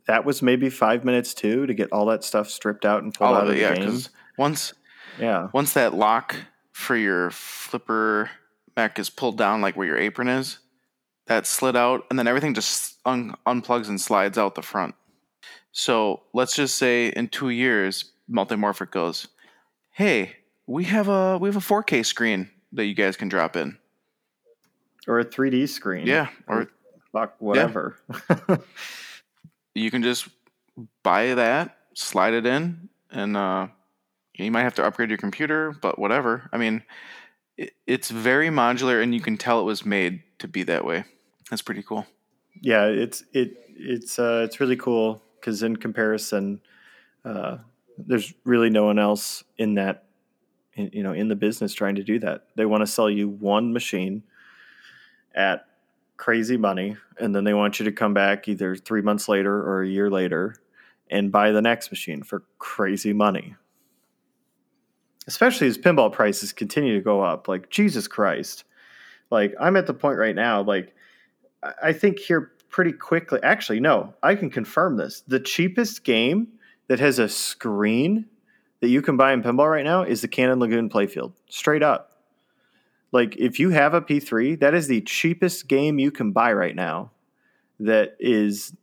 that was maybe five minutes too to get all that stuff stripped out and pulled All out of it, the yeah. game. Once Yeah, once that lock for your flipper mech is pulled down, like where your apron is, that slid out, and then everything just un- unplugs and slides out the front. So let's just say in two years, Multimorphic goes, "Hey, we have a we have a 4K screen that you guys can drop in." or a 3D screen. Yeah, or fuck whatever. you can just buy that, slide it in, and uh, you might have to upgrade your computer, but whatever. I mean, it, it's very modular, and you can tell it was made to be that way. That's pretty cool. yeah, it's it it's uh, it's really cool because in comparison, uh, there's really no one else in that in, you know in the business trying to do that. They want to sell you one machine at crazy money, and then they want you to come back either three months later or a year later and buy the next machine for crazy money. Especially as pinball prices continue to go up, like Jesus Christ. Like I'm at the point right now, like I- I think here pretty quickly. Actually, no, I can confirm this. The cheapest game that has a screen that you can buy in pinball right now is the Cannon Lagoon Playfield. Straight up. Like if you have a P3, that is the cheapest game you can buy right now. That is,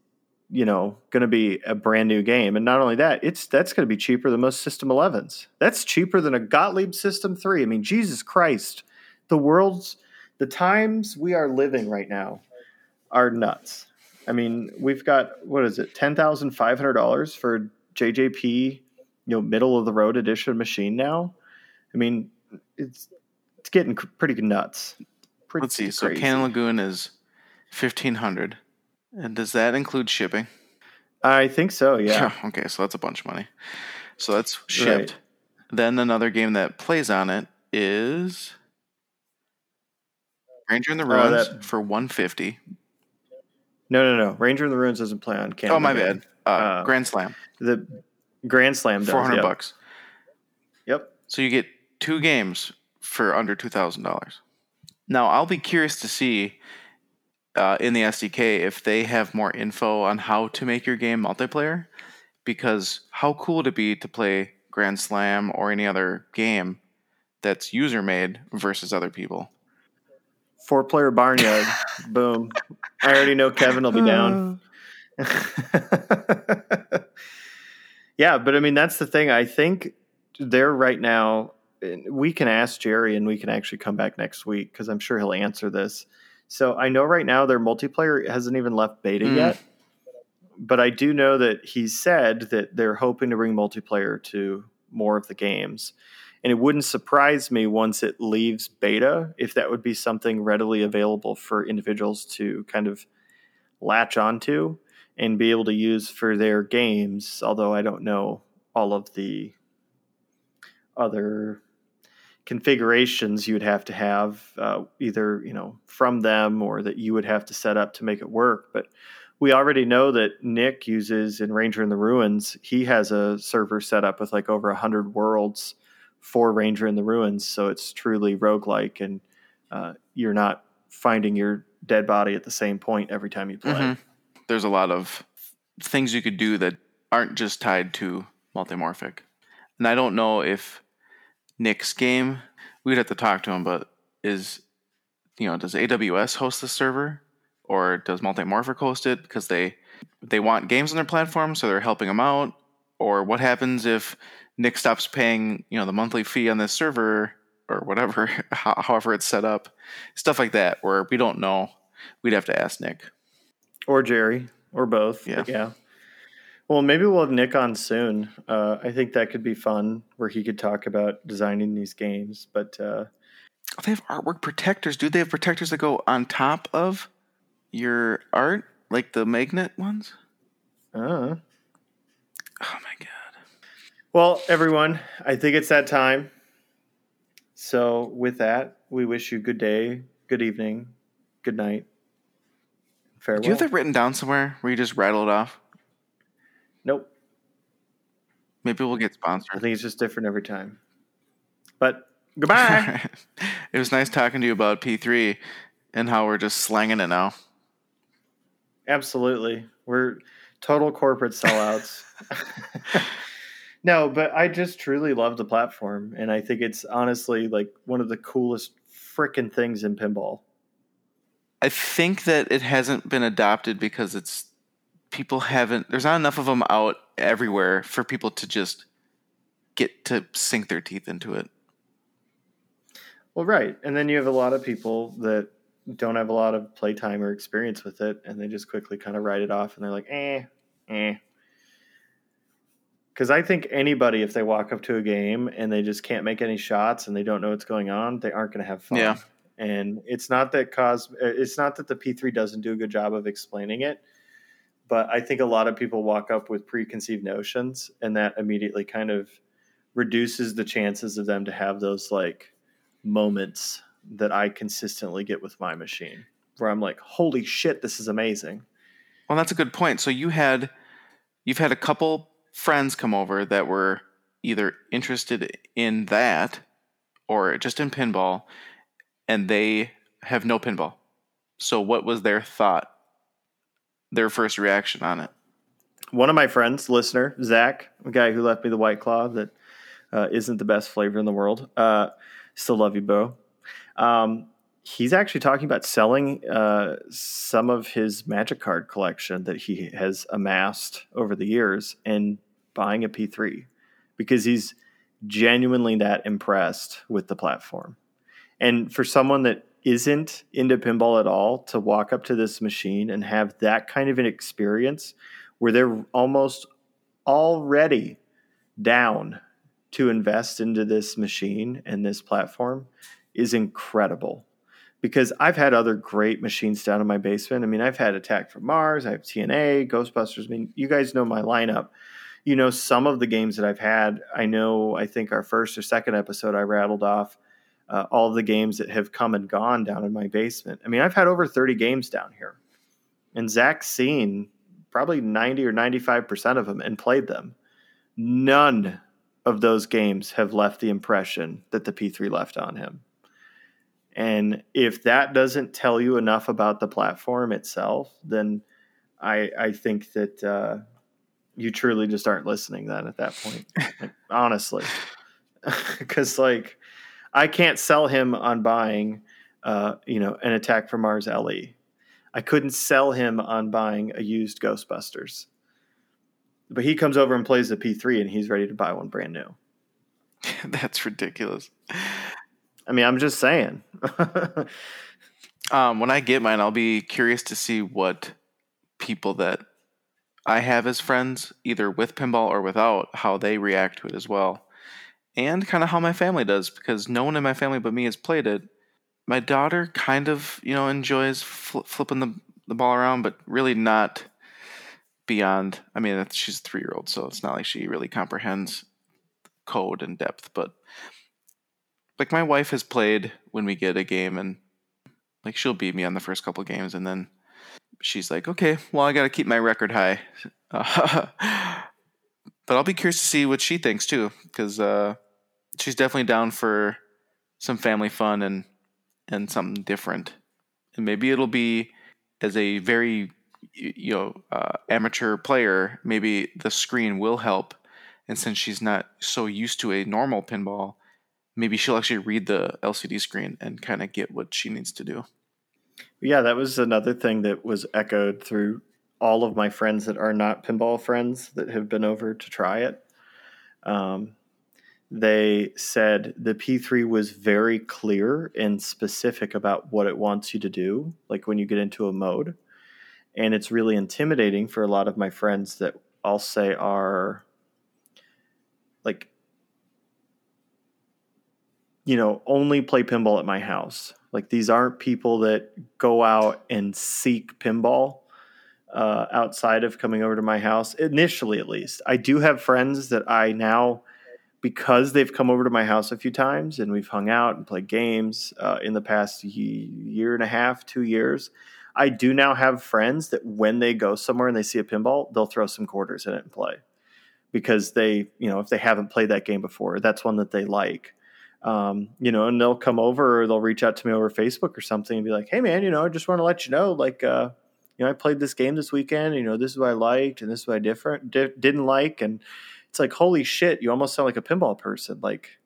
you know, going to be a brand new game, and not only that, it's that's going to be cheaper than most System 11s. That's cheaper than a Gottlieb System 3. I mean, Jesus Christ, the world's the times we are living right now are nuts. I mean, we've got what is it, ten thousand five hundred dollars for JJP, you know, middle of the road edition machine now. I mean, it's it's getting pretty nuts. Pretty Let's see. So crazy. Cannon Lagoon is fifteen hundred, and does that include shipping? I think so. Yeah. okay, so that's a bunch of money. So that's shipped. Then another game that plays on it is Ranger in the Oh, Ruins that- for one fifty. No, no, no. Ranger in the Ruins doesn't play on Canada. Oh my bad. Uh, Uh, Grand Slam, The Grand Slam does. four hundred yep. bucks. Yep. So you get two games for under two thousand dollars. Now I'll be curious to see uh, in the SDK if they have more info on how to make your game multiplayer, because how cool would it be to play Grand Slam or any other game that's user made versus other people? Four player barnyard. Boom. I already know Kevin will be down. yeah, but I mean that's the thing. I think they're right now. We can ask Gerry, and we can actually come back next week because I'm sure he'll answer this. So I know right now their multiplayer hasn't even left beta Mm. yet, but I do know that he said that they're hoping to bring multiplayer to more of the games. And it wouldn't surprise me once it leaves beta if that would be something readily available for individuals to kind of latch onto and be able to use for their games. Although I don't know all of the other configurations you would have to have uh, either you know from them or that you would have to set up to make it work but we already know that nick uses in ranger in the ruins he has a server set up with like over 100 worlds for ranger in the ruins so it's truly roguelike and uh, you're not finding your dead body at the same point every time you play Mhm. There's a lot of things you could do that aren't just tied to multimorphic. And I don't know if Nick's game, we'd have to talk to him, but is, you know, does AWS host the server or does Multimorphic host it because they they want games on their platform, so they're helping them out, or what happens if Nick stops paying, you know, the monthly fee on this server or whatever, however it's set up, stuff like that, where we don't know. We'd have to ask Nick or Gerry or both. Yeah, yeah. Well, maybe we'll have Nick on soon. Uh, I think that could be fun, where he could talk about designing these games. But uh, oh, they have artwork protectors. Do they have protectors that go on top of your art, like the magnet ones? Uh. Oh. Well, everyone, I think it's that time. So, with that, we wish you good day, good evening, good night. Farewell. Do you have that written down somewhere where you just rattle it off? Nope. Maybe we'll get sponsored. I think it's just different every time. But goodbye. it was nice talking to you about P3 and how we're just slanging it now. Absolutely. We're total corporate sellouts. no, but I just truly love the platform. And I think it's honestly like one of the coolest freaking things in pinball. I think that it hasn't been adopted because it's people haven't, there's not enough of them out everywhere for people to just get to sink their teeth into it. Well, right. And then you have a lot of people that don't have a lot of playtime or experience with it, and they just quickly kind of write it off, and they're like, eh, eh. Because I think anybody, if they walk up to a game and they just can't make any shots and they don't know what's going on, they aren't going to have fun. Yeah. And it's not that cause uh, it's not that the P3 doesn't do a good job of explaining it, but I think a lot of people walk up with preconceived notions, and that immediately kind of reduces the chances of them to have those like moments that I consistently get with my machine, where I'm like, "Holy shit, this is amazing." Well, that's a good point. So you had you've had a couple friends come over that were either interested in that or just in pinball, and they have no pinball. So what was their thought? Their first reaction on it? One of my friends, listener Zach, a guy who left me the White Claw that uh, not the best flavor in the world. Uh, still love you, Bo. Um, he's actually talking about selling uh, some of his magic card collection that he has amassed over the years and buying a P3 because he's genuinely that impressed with the platform. And for someone that isn't into pinball at all to walk up to this machine and have that kind of an experience where they're almost already down to invest into this machine and this platform is incredible because I've had other great machines down in my basement. I mean, I've had Attack from Mars, I have TNA, Ghostbusters. I mean, you guys know my lineup. You know, some of the games that I've had, I know, I think our first or second episode, I rattled off uh, all the games that have come and gone down in my basement. I mean, I've had over 30 games down here. And Zach's seen probably 90 or 95% of them and played them. None of those games have left the impression that the P3 left on him. And if that doesn't tell you enough about the platform itself, then I, I think that uh, you truly just aren't listening then at that point. like, honestly, because like I can't sell him on buying, uh, you know, an Attack from Mars LE. I couldn't sell him on buying a used Ghostbusters. But he comes over and plays the P3 and he's ready to buy one brand new. That's ridiculous. I mean, I'm just saying. um, when I get mine, I'll be curious to see what people that I have as friends, either with pinball or without, how they react to it as well. And kind of how my family does, because no one in my family but me has played it. My daughter kind of, you know, enjoys fl- flipping the, the ball around, but really not beyond. I mean, she's a three year old, so it's not like she really comprehends code and depth, but like my wife has played when we get a game and like she'll beat me on the first couple games and then she's like okay well i gotta keep my record high. But i'll be curious to see what she thinks too because uh, she's definitely down for some family fun and and something different. And maybe it'll be as a very you know uh, amateur player maybe the screen will help. And since she's not so used to a normal pinball maybe she'll actually read the LCD screen and kind of get what she needs to do. Yeah, that was another thing that was echoed through all of my friends that are not pinball friends that have been over to try it. Um, they said the P3 was very clear and specific about what it wants you to do, like when you get into a mode. And it's really intimidating for a lot of my friends that I'll say are like, you know, only play pinball at my house. Like these aren't people that go out and seek pinball uh, outside of coming over to my house, initially at least. I do have friends that I now because they've come over to my house a few times and we've hung out and played games uh, in the past year and a half, two years. I do now have friends that when they go somewhere and they see a pinball, they'll throw some quarters in it and play because they, you know, if they haven't played that game before, that's one that they like. Um, you know, and they'll come over or they'll reach out to me over Facebook or something and be like, "Hey, man, you know, I just want to let you know, like, uh, you know, I played this game this weekend. You know, this is what I liked and this is what I different di- didn't like, and it's like holy shit you almost sound like a pinball person. Like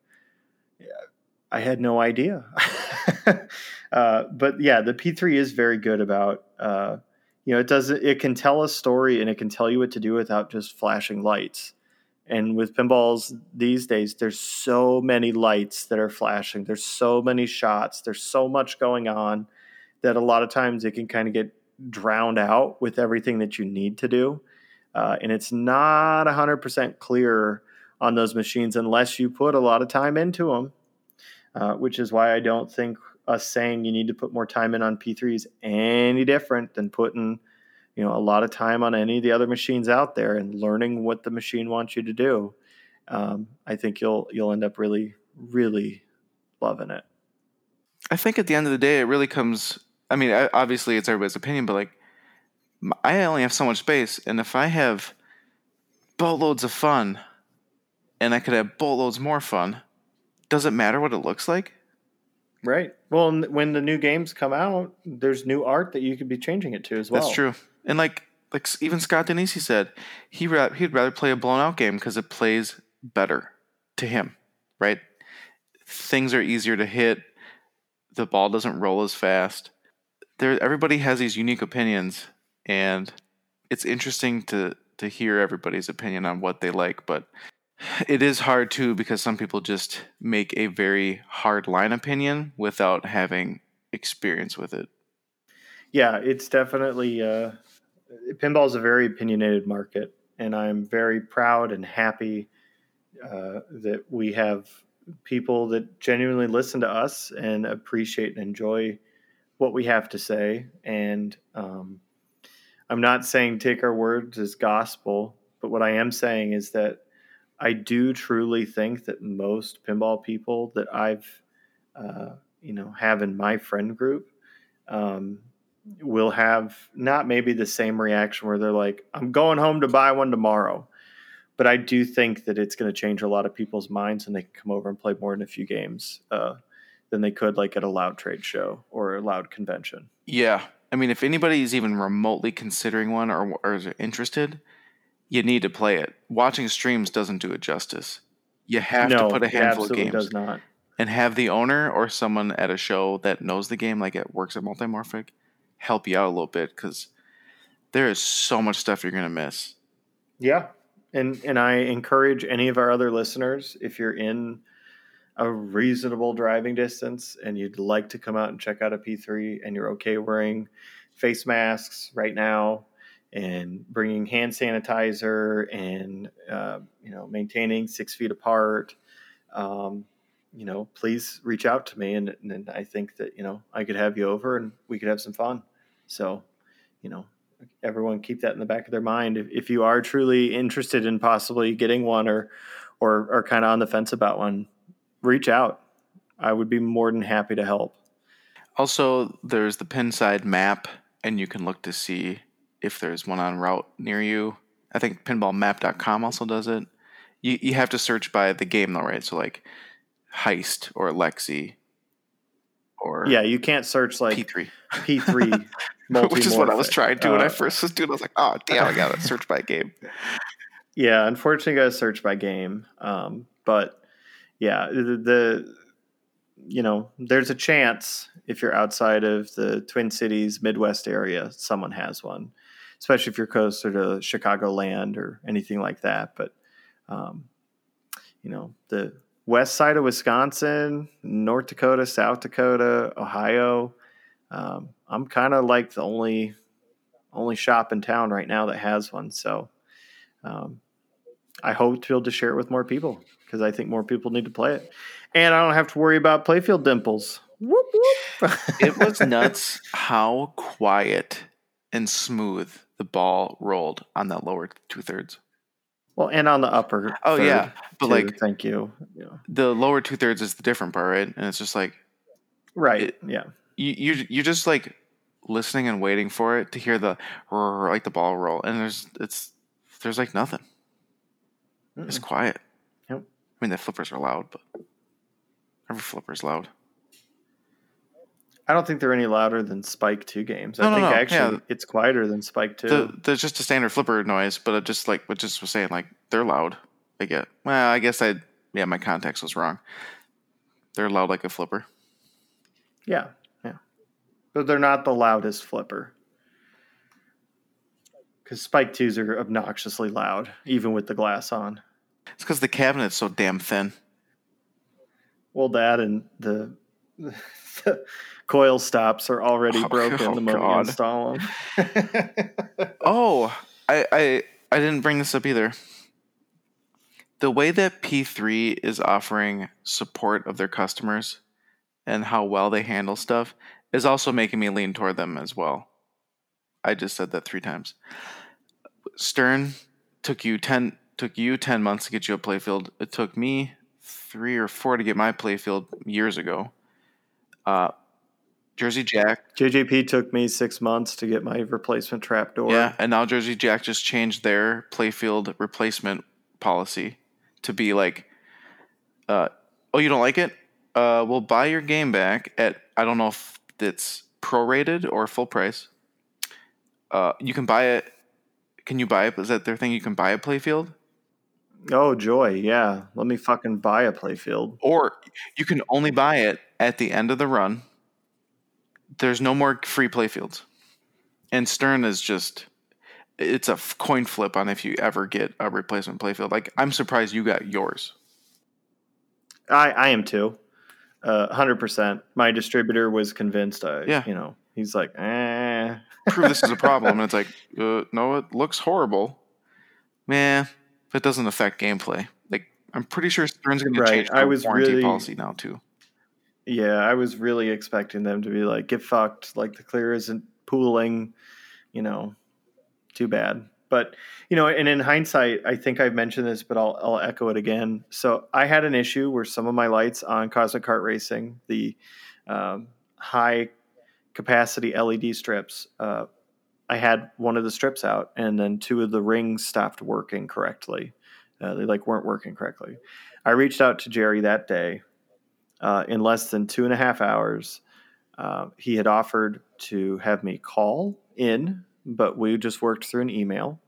i had no idea. Uh, but yeah the p3 is very good about uh, you know it does it can tell a story and it can tell you what to do without just flashing lights and with pinballs these days there's so many lights that are flashing. There's so many shots. There's so much going on that a lot of times it can kind of get drowned out with everything that you need to do. Uh, and it's not 100% clear on those machines unless you put a lot of time into them, uh, which is why I don't think us saying you need to put more time in on P3 is any different than putting you know a lot of time on any of the other machines out there and learning what the machine wants you to do. Um, I think you'll you'll end up really really loving it. I think at the end of the day, it really comes. I mean, obviously, it's everybody's opinion, but like I only have so much space, and if I have boatloads of fun, and I could have boatloads more fun, does it matter what it looks like? Right. Well, when the new games come out, there's new art that you could be changing it to as well. That's true. And like like even Scott Danesi said, he ra- he'd rather play a blown out game because it plays better to him, right? Things are easier to hit. The ball doesn't roll as fast. There, everybody has these unique opinions, and it's interesting to to hear everybody's opinion on what they like, but it is hard too because some people just make a very hard line opinion without having experience with it. Yeah, it's definitely uh, pinball is a very opinionated market, and I'm very proud and happy uh, that we have people that genuinely listen to us and appreciate and enjoy what we have to say, and um, I'm not saying take our words as gospel, but what I am saying is that I do truly think that most pinball people that I've, uh, you know, have in my friend group um, will have not maybe the same reaction where they're like, I'm going home to buy one tomorrow. But I do think that it's going to change a lot of people's minds and they can come over and play more than a few games uh, than they could like at a loud trade show or a loud convention. Yeah, I mean, if anybody is even remotely considering one or, or is interested, you need to play it. Watching streams doesn't do it justice. You have no, to put a handful of games. Does not. And have the owner or someone at a show that knows the game, like it works at Multimorphic, help you out a little bit because there is so much stuff you're gonna miss. Yeah, and and I encourage any of our other listeners if you're in a reasonable driving distance and you'd like to come out and check out a P3 and you're okay wearing face masks right now and bringing hand sanitizer and uh, you know maintaining six feet apart um, you know please reach out to me and, and i think that you know i could have you over and we could have some fun so you know everyone keep that in the back of their mind if, if you are truly interested in possibly getting one or or are kind of on the fence about one reach out. I would be more than happy to help. Also, there's the Pinside map, and you can look to see if there's one on route near you. I think pinballmap.com also does it. You you have to search by the game though, right? So like Heist or Lexy or Yeah, you can't search like P3. P3 Which is what I was trying to uh, when I uh, first was doing. I was like, oh damn, I gotta search by game. Yeah, unfortunately, gotta search by game. Um, but yeah, the, the you know, there's a chance if you're outside of the Twin Cities Midwest area, someone has one. especially if you're closer to Chicagoland or anything like that. But um, you know, the west side of Wisconsin, North Dakota, South Dakota, Ohio. Um, I'm kind of like the only only shop in town right now that has one. So um, I hope to be able to share it with more people because I think more people need to play it, and I don't have to worry about playfield dimples. Whoop, whoop. it was nuts how quiet and smooth the ball rolled on that lower two thirds. Well, and on the upper. Oh yeah, but too. like, thank you. Yeah. The lower two thirds is the different part, right? And it's just like, right? It, yeah. You you you just like listening and waiting for it to hear the like the ball roll, and there's it's there's like nothing. Mm-mm. It's quiet. Yep. I mean, the flippers are loud, but every flipper is loud. I don't think they're any louder than Spike Two games. No, I think no, no. actually Yeah. it's quieter than Spike Two. The, there's just a standard flipper noise, but just like what just was saying, like they're loud. I get. Well, I guess I yeah, my context was wrong. They're loud like a flipper. yeah, yeah, but they're not the loudest flipper. Because Spike Twos are obnoxiously loud, even with the glass on. It's because the cabinet's so damn thin. Well, that and the, the coil stops are already Oh, broken oh, the moment God. you install them. Oh, I, I I didn't bring this up either. The way that P3 is offering support of their customers and how well they handle stuff is also making me lean toward them as well. I just said that three times. Stern took you ten took you ten months to get you a playfield. It took me three or four to get my playfield years ago. Uh, Jersey Jack JJP took me six months to get my replacement trapdoor. Yeah, and now Jersey Jack just changed their playfield replacement policy to be like, uh, oh, you don't like it? Uh, we'll buy your game back at I don't know if it's prorated or full price. Uh, you can buy it. Can you buy it? Is that their thing? You can buy a playfield, Oh joy, yeah. Let me fucking buy a playfield. or you can only buy it at the end of the run. There's no more free playfields, and Stern is just it's a coin flip on if you ever get a replacement playfield. Like I'm surprised you got yours. I I am too. Uh, hundred percent. My distributor was convinced. I, Yeah. you know, he's like, eh. Prove this is a problem, and it's like, uh, no, it looks horrible. Man, it doesn't affect gameplay. Like I'm pretty sure Stern's going to Right, change I their was warranty really- policy now too. Yeah, I was really expecting them to be like, get fucked. Like the clear isn't pooling. You know, too bad. But you know, and in hindsight, I think I've mentioned this, but I'll I'll echo it again. So I had an issue where some of my lights on Cosmic Cart Racing, the um, high capacity LED strips, uh, I had one of the strips out, and then two of the rings stopped working correctly. Uh, they like weren't working correctly. I reached out to Gerry that day. Uh, in less than two and a half hours, uh, he had offered to have me call in, but we just worked through an email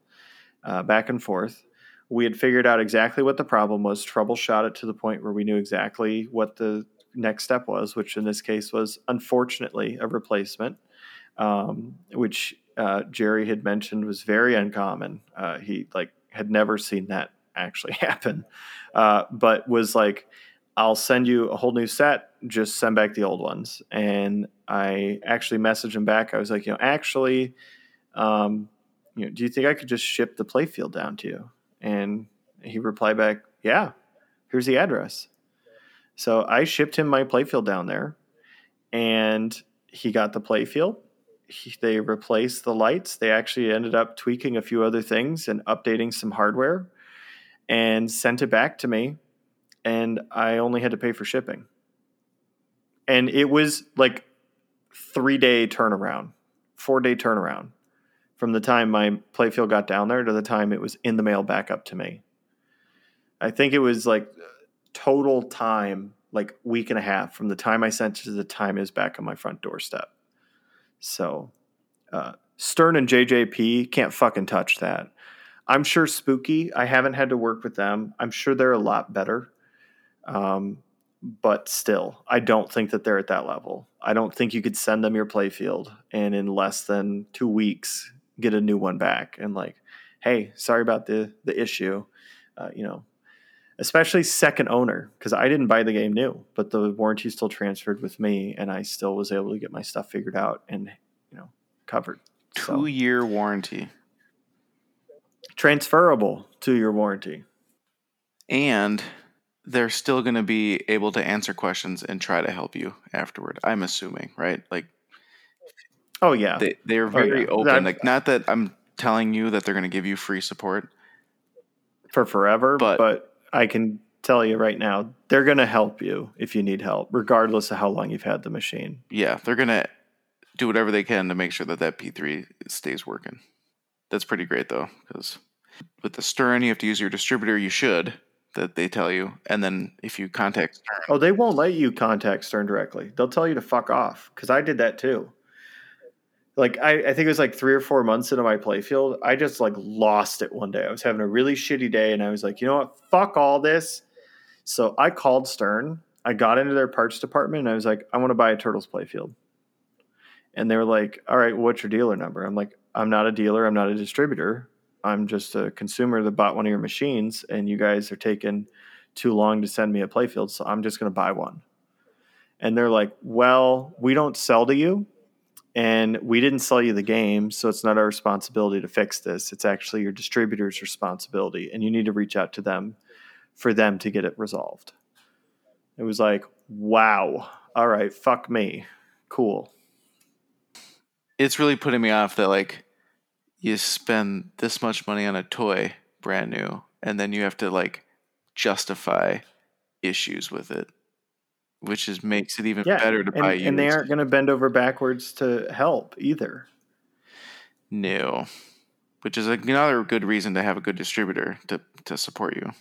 uh, back and forth. We had figured out exactly what the problem was, troubleshot it to the point where we knew exactly what the next step was, which in this case was unfortunately a replacement, um, which uh, Gerry had mentioned was very uncommon. Uh, he like had never seen that actually happen, uh, but was like, "I'll send you a whole new set. Just send back the old ones." And I actually messaged him back. I was like, "You know, actually." Um, you know, do you think I could just ship the playfield down to you? And he replied back, yeah, here's the address. So I shipped him my playfield down there and he got the playfield. He, they replaced the lights. They actually ended up tweaking a few other things and updating some hardware and sent it back to me. And I only had to pay for shipping. And it was like three day turnaround, four day turnaround from the time my playfield got down there to the time it was in the mail back up to me. I think it was like total time, like week and a half from the time I sent it to the time it was back on my front doorstep. So uh, Stern and JJP can't fucking touch that. I'm sure Spooky, I haven't had to work with them. I'm sure they're a lot better. Um, but still, I don't think that they're at that level. I don't think you could send them your playfield and in less than two weeks get a new one back and like, hey, sorry about the the issue. Uh, you know, especially second owner because I didn't buy the game new, but the warranty still transferred with me, and I still was able to get my stuff figured out and you know covered. Two So, year warranty. transferable to your warranty. And they're still going to be able to answer questions and try to help you afterward. I'm assuming, right? Like Oh yeah, they they're Oh, very yeah. open. Like not that I'm telling you that they're going to give you free support. for forever. But- But, I can tell you right now, they're going to help you if you need help, regardless of how long you've had the machine. Yeah, they're going to do whatever they can to make sure that that P3 stays working. That's pretty great though cuz with the Stern you have to use your distributor, you should that they tell you. And then if you contact Stern, Oh, they won't let you contact Stern directly. They'll tell you to fuck off because I did that too. Like I, I think it was like three or four months into my playfield, I just like lost it one day. I was having a really shitty day, and I was like, you know what, fuck all this. So I called Stern. I got into their parts department, and I was like, I want to buy a Turtles playfield. And they were like, all right, what's your dealer number? I'm like, I'm not a dealer. I'm not a distributor. I'm just a consumer that bought one of your machines, and you guys are taking too long to send me a playfield, so I'm just going to buy one. And they're like, well, we don't sell to you, and we didn't sell you the game, so it's not our responsibility to fix this. It's actually your distributor's responsibility, and you need to reach out to them for them to get it resolved. It was like, wow, all right, fuck me. Cool. it's really putting me off that like you spend this much money on a toy brand new and then you have to like justify issues with it which is makes it even Yeah. better to and, buy and they aren't going to bend over backwards to help either. no which is another good reason to have a good distributor to to support you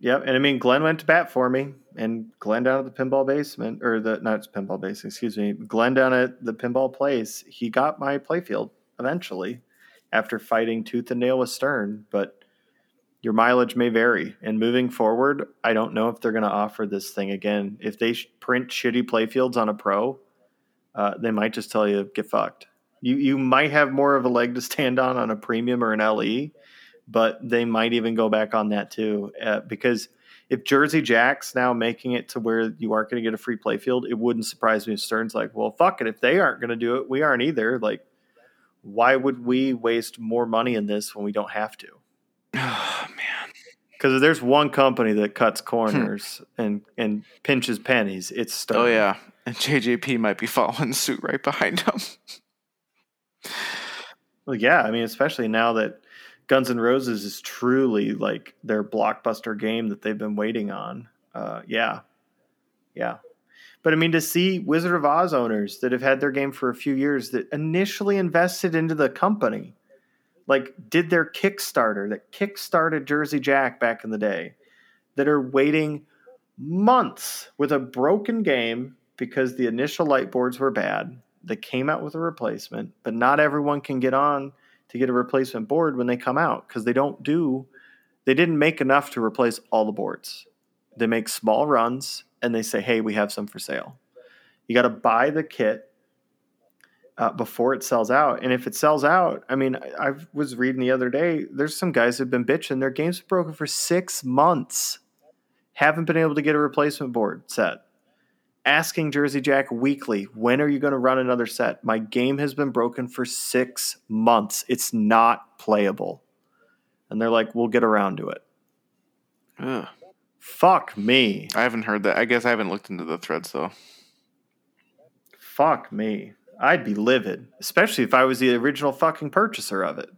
Yep, and I mean Glenn went to bat for me, and Glenn down at the pinball basement, or the not pinball base, excuse me, Glenn down at the pinball place. He got my playfield eventually, after fighting tooth and nail with Stern. But your mileage may vary, and moving forward, I don't know if they're going to offer this thing again. If they sh- print shitty playfields on a pro, uh, they might just tell you get fucked. You you might have more of a leg to stand on on a premium or an LE but they might even go back on that too uh, because if Jersey Jack's now making it to where you aren't going to get a free playfield, it wouldn't surprise me if Stern's like, well, fuck it. If they aren't going to do it, we aren't either. Like, why would we waste more money in this when we don't have to? oh man Because if there's one company that cuts corners and and pinches pennies, it's oh yeah and jjp might be following suit right behind them Well, yeah, I mean, especially now that Guns N' Roses is truly like their blockbuster game that they've been waiting on. Uh, yeah, yeah. But I mean, to see Wizard of Oz owners that have had their game for a few years that initially invested into the company, like did their Kickstarter that kickstarted Jersey Jack back in the day, that are waiting months with a broken game because the initial light boards were bad. They came out with a replacement, but not everyone can get on to get a replacement board when they come out because they don't do they didn't make enough to replace all the boards. They make small runs and they say, "Hey, we have some for sale." You got to buy the kit uh, before it sells out, and if it sells out, I mean, I, I was reading the other day. There's some guys who've been bitching. Their game's been broken for six months, haven't been able to get a replacement board set asking Jersey Jack weekly, when are you going to run another set? My game has been broken for six months. It's not playable. And they're like, we'll get around to it. Ugh. Fuck me. i haven't heard that i guess i haven't looked into the threads though Fuck me. I'd be livid, especially if I was the original fucking purchaser of it.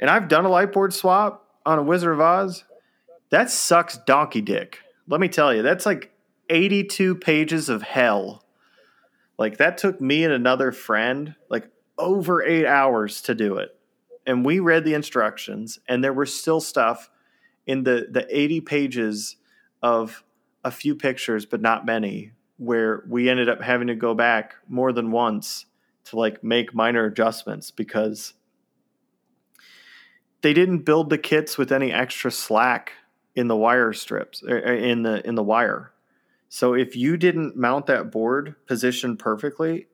And I've done a lightboard swap on a Wizard of Oz. That sucks donkey dick. Let me tell you, that's like 82 pages of hell. Like that took me and another friend like over 8 hours to do it. And we read the instructions and there were still stuff in the the 80 pages of a few pictures but not many where we ended up having to go back more than once to like make minor adjustments because they didn't build the kits with any extra slack in the wire strips er, er, in the in the wire. So if you didn't mount that board positioned perfectly,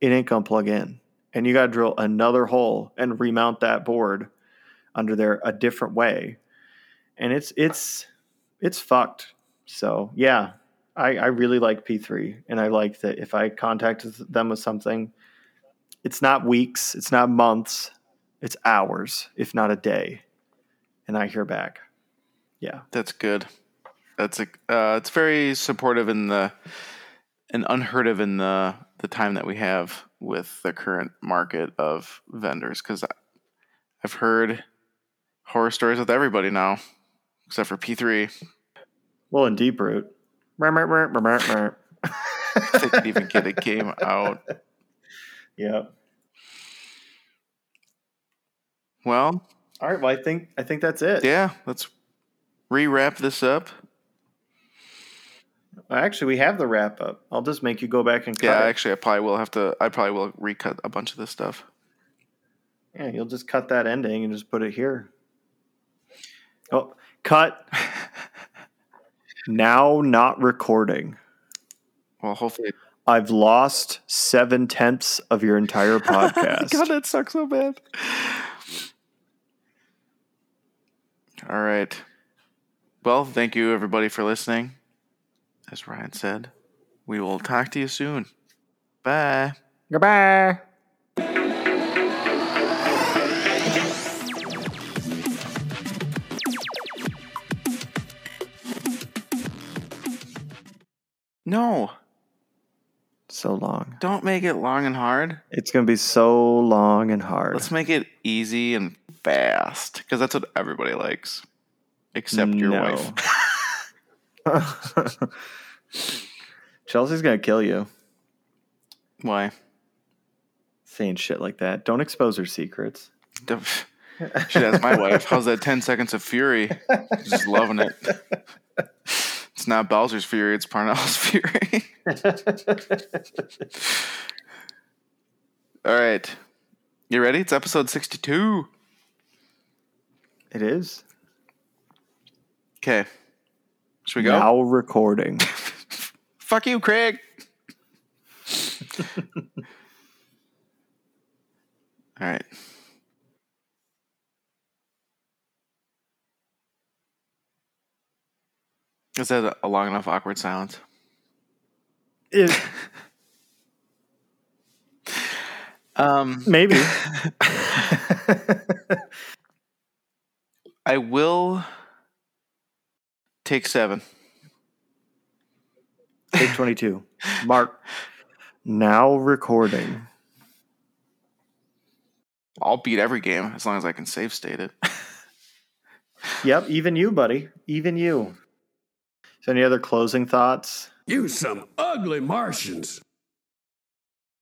it ain't gonna plug in. And and you got to drill another hole and remount that board under there a different way. And it's it's it's fucked. So yeah, I, I really like P3, and I like that if I contact them with something, it's not weeks, it's not months, it's hours, if not a day, and I hear back. Yeah, That's good. That's a uh, it's very supportive in the and unheard of in the the time that we have with the current market of vendors because I've heard horror stories with everybody now except for P3. well, in Deep Root, They could even get a game out. Yep. Well, All right. Well, I think I think that's it. yeah, let's re-wrap this up. Actually, we have the wrap up. I'll just make you go back and cut. Yeah, it. actually, I probably will have to. I probably will recut a bunch of this stuff. Yeah, you'll just cut that ending and just put it here. Oh, cut. now not recording. Well, hopefully. I've lost seven tenths of your entire podcast. God, that sucks so bad. All right. Well, thank you everybody for listening. As Ryan said, we will talk to you soon. Bye. Goodbye. No, So long. don't make it long and hard. It's gonna be so long and hard. Let's make it easy and fast because that's what everybody likes, except your No. wife. Chelsea's gonna kill you Why? saying shit like that. Don't expose her secrets. She has my wife. How's that 10 seconds of fury? Just loving it. It's not Bowser's fury, it's Parnell's fury. All right. You ready? It's episode 62. it is Okay. Should we go? now recording. Fuck you, Craig. All right. Is that a long enough awkward silence? It- Um, maybe. I will take seven. Take 22. Mark. Now recording. I'll beat every game as long as I can save state it. Yep, even you, buddy. Even you. So, any other closing thoughts? You some ugly Martians.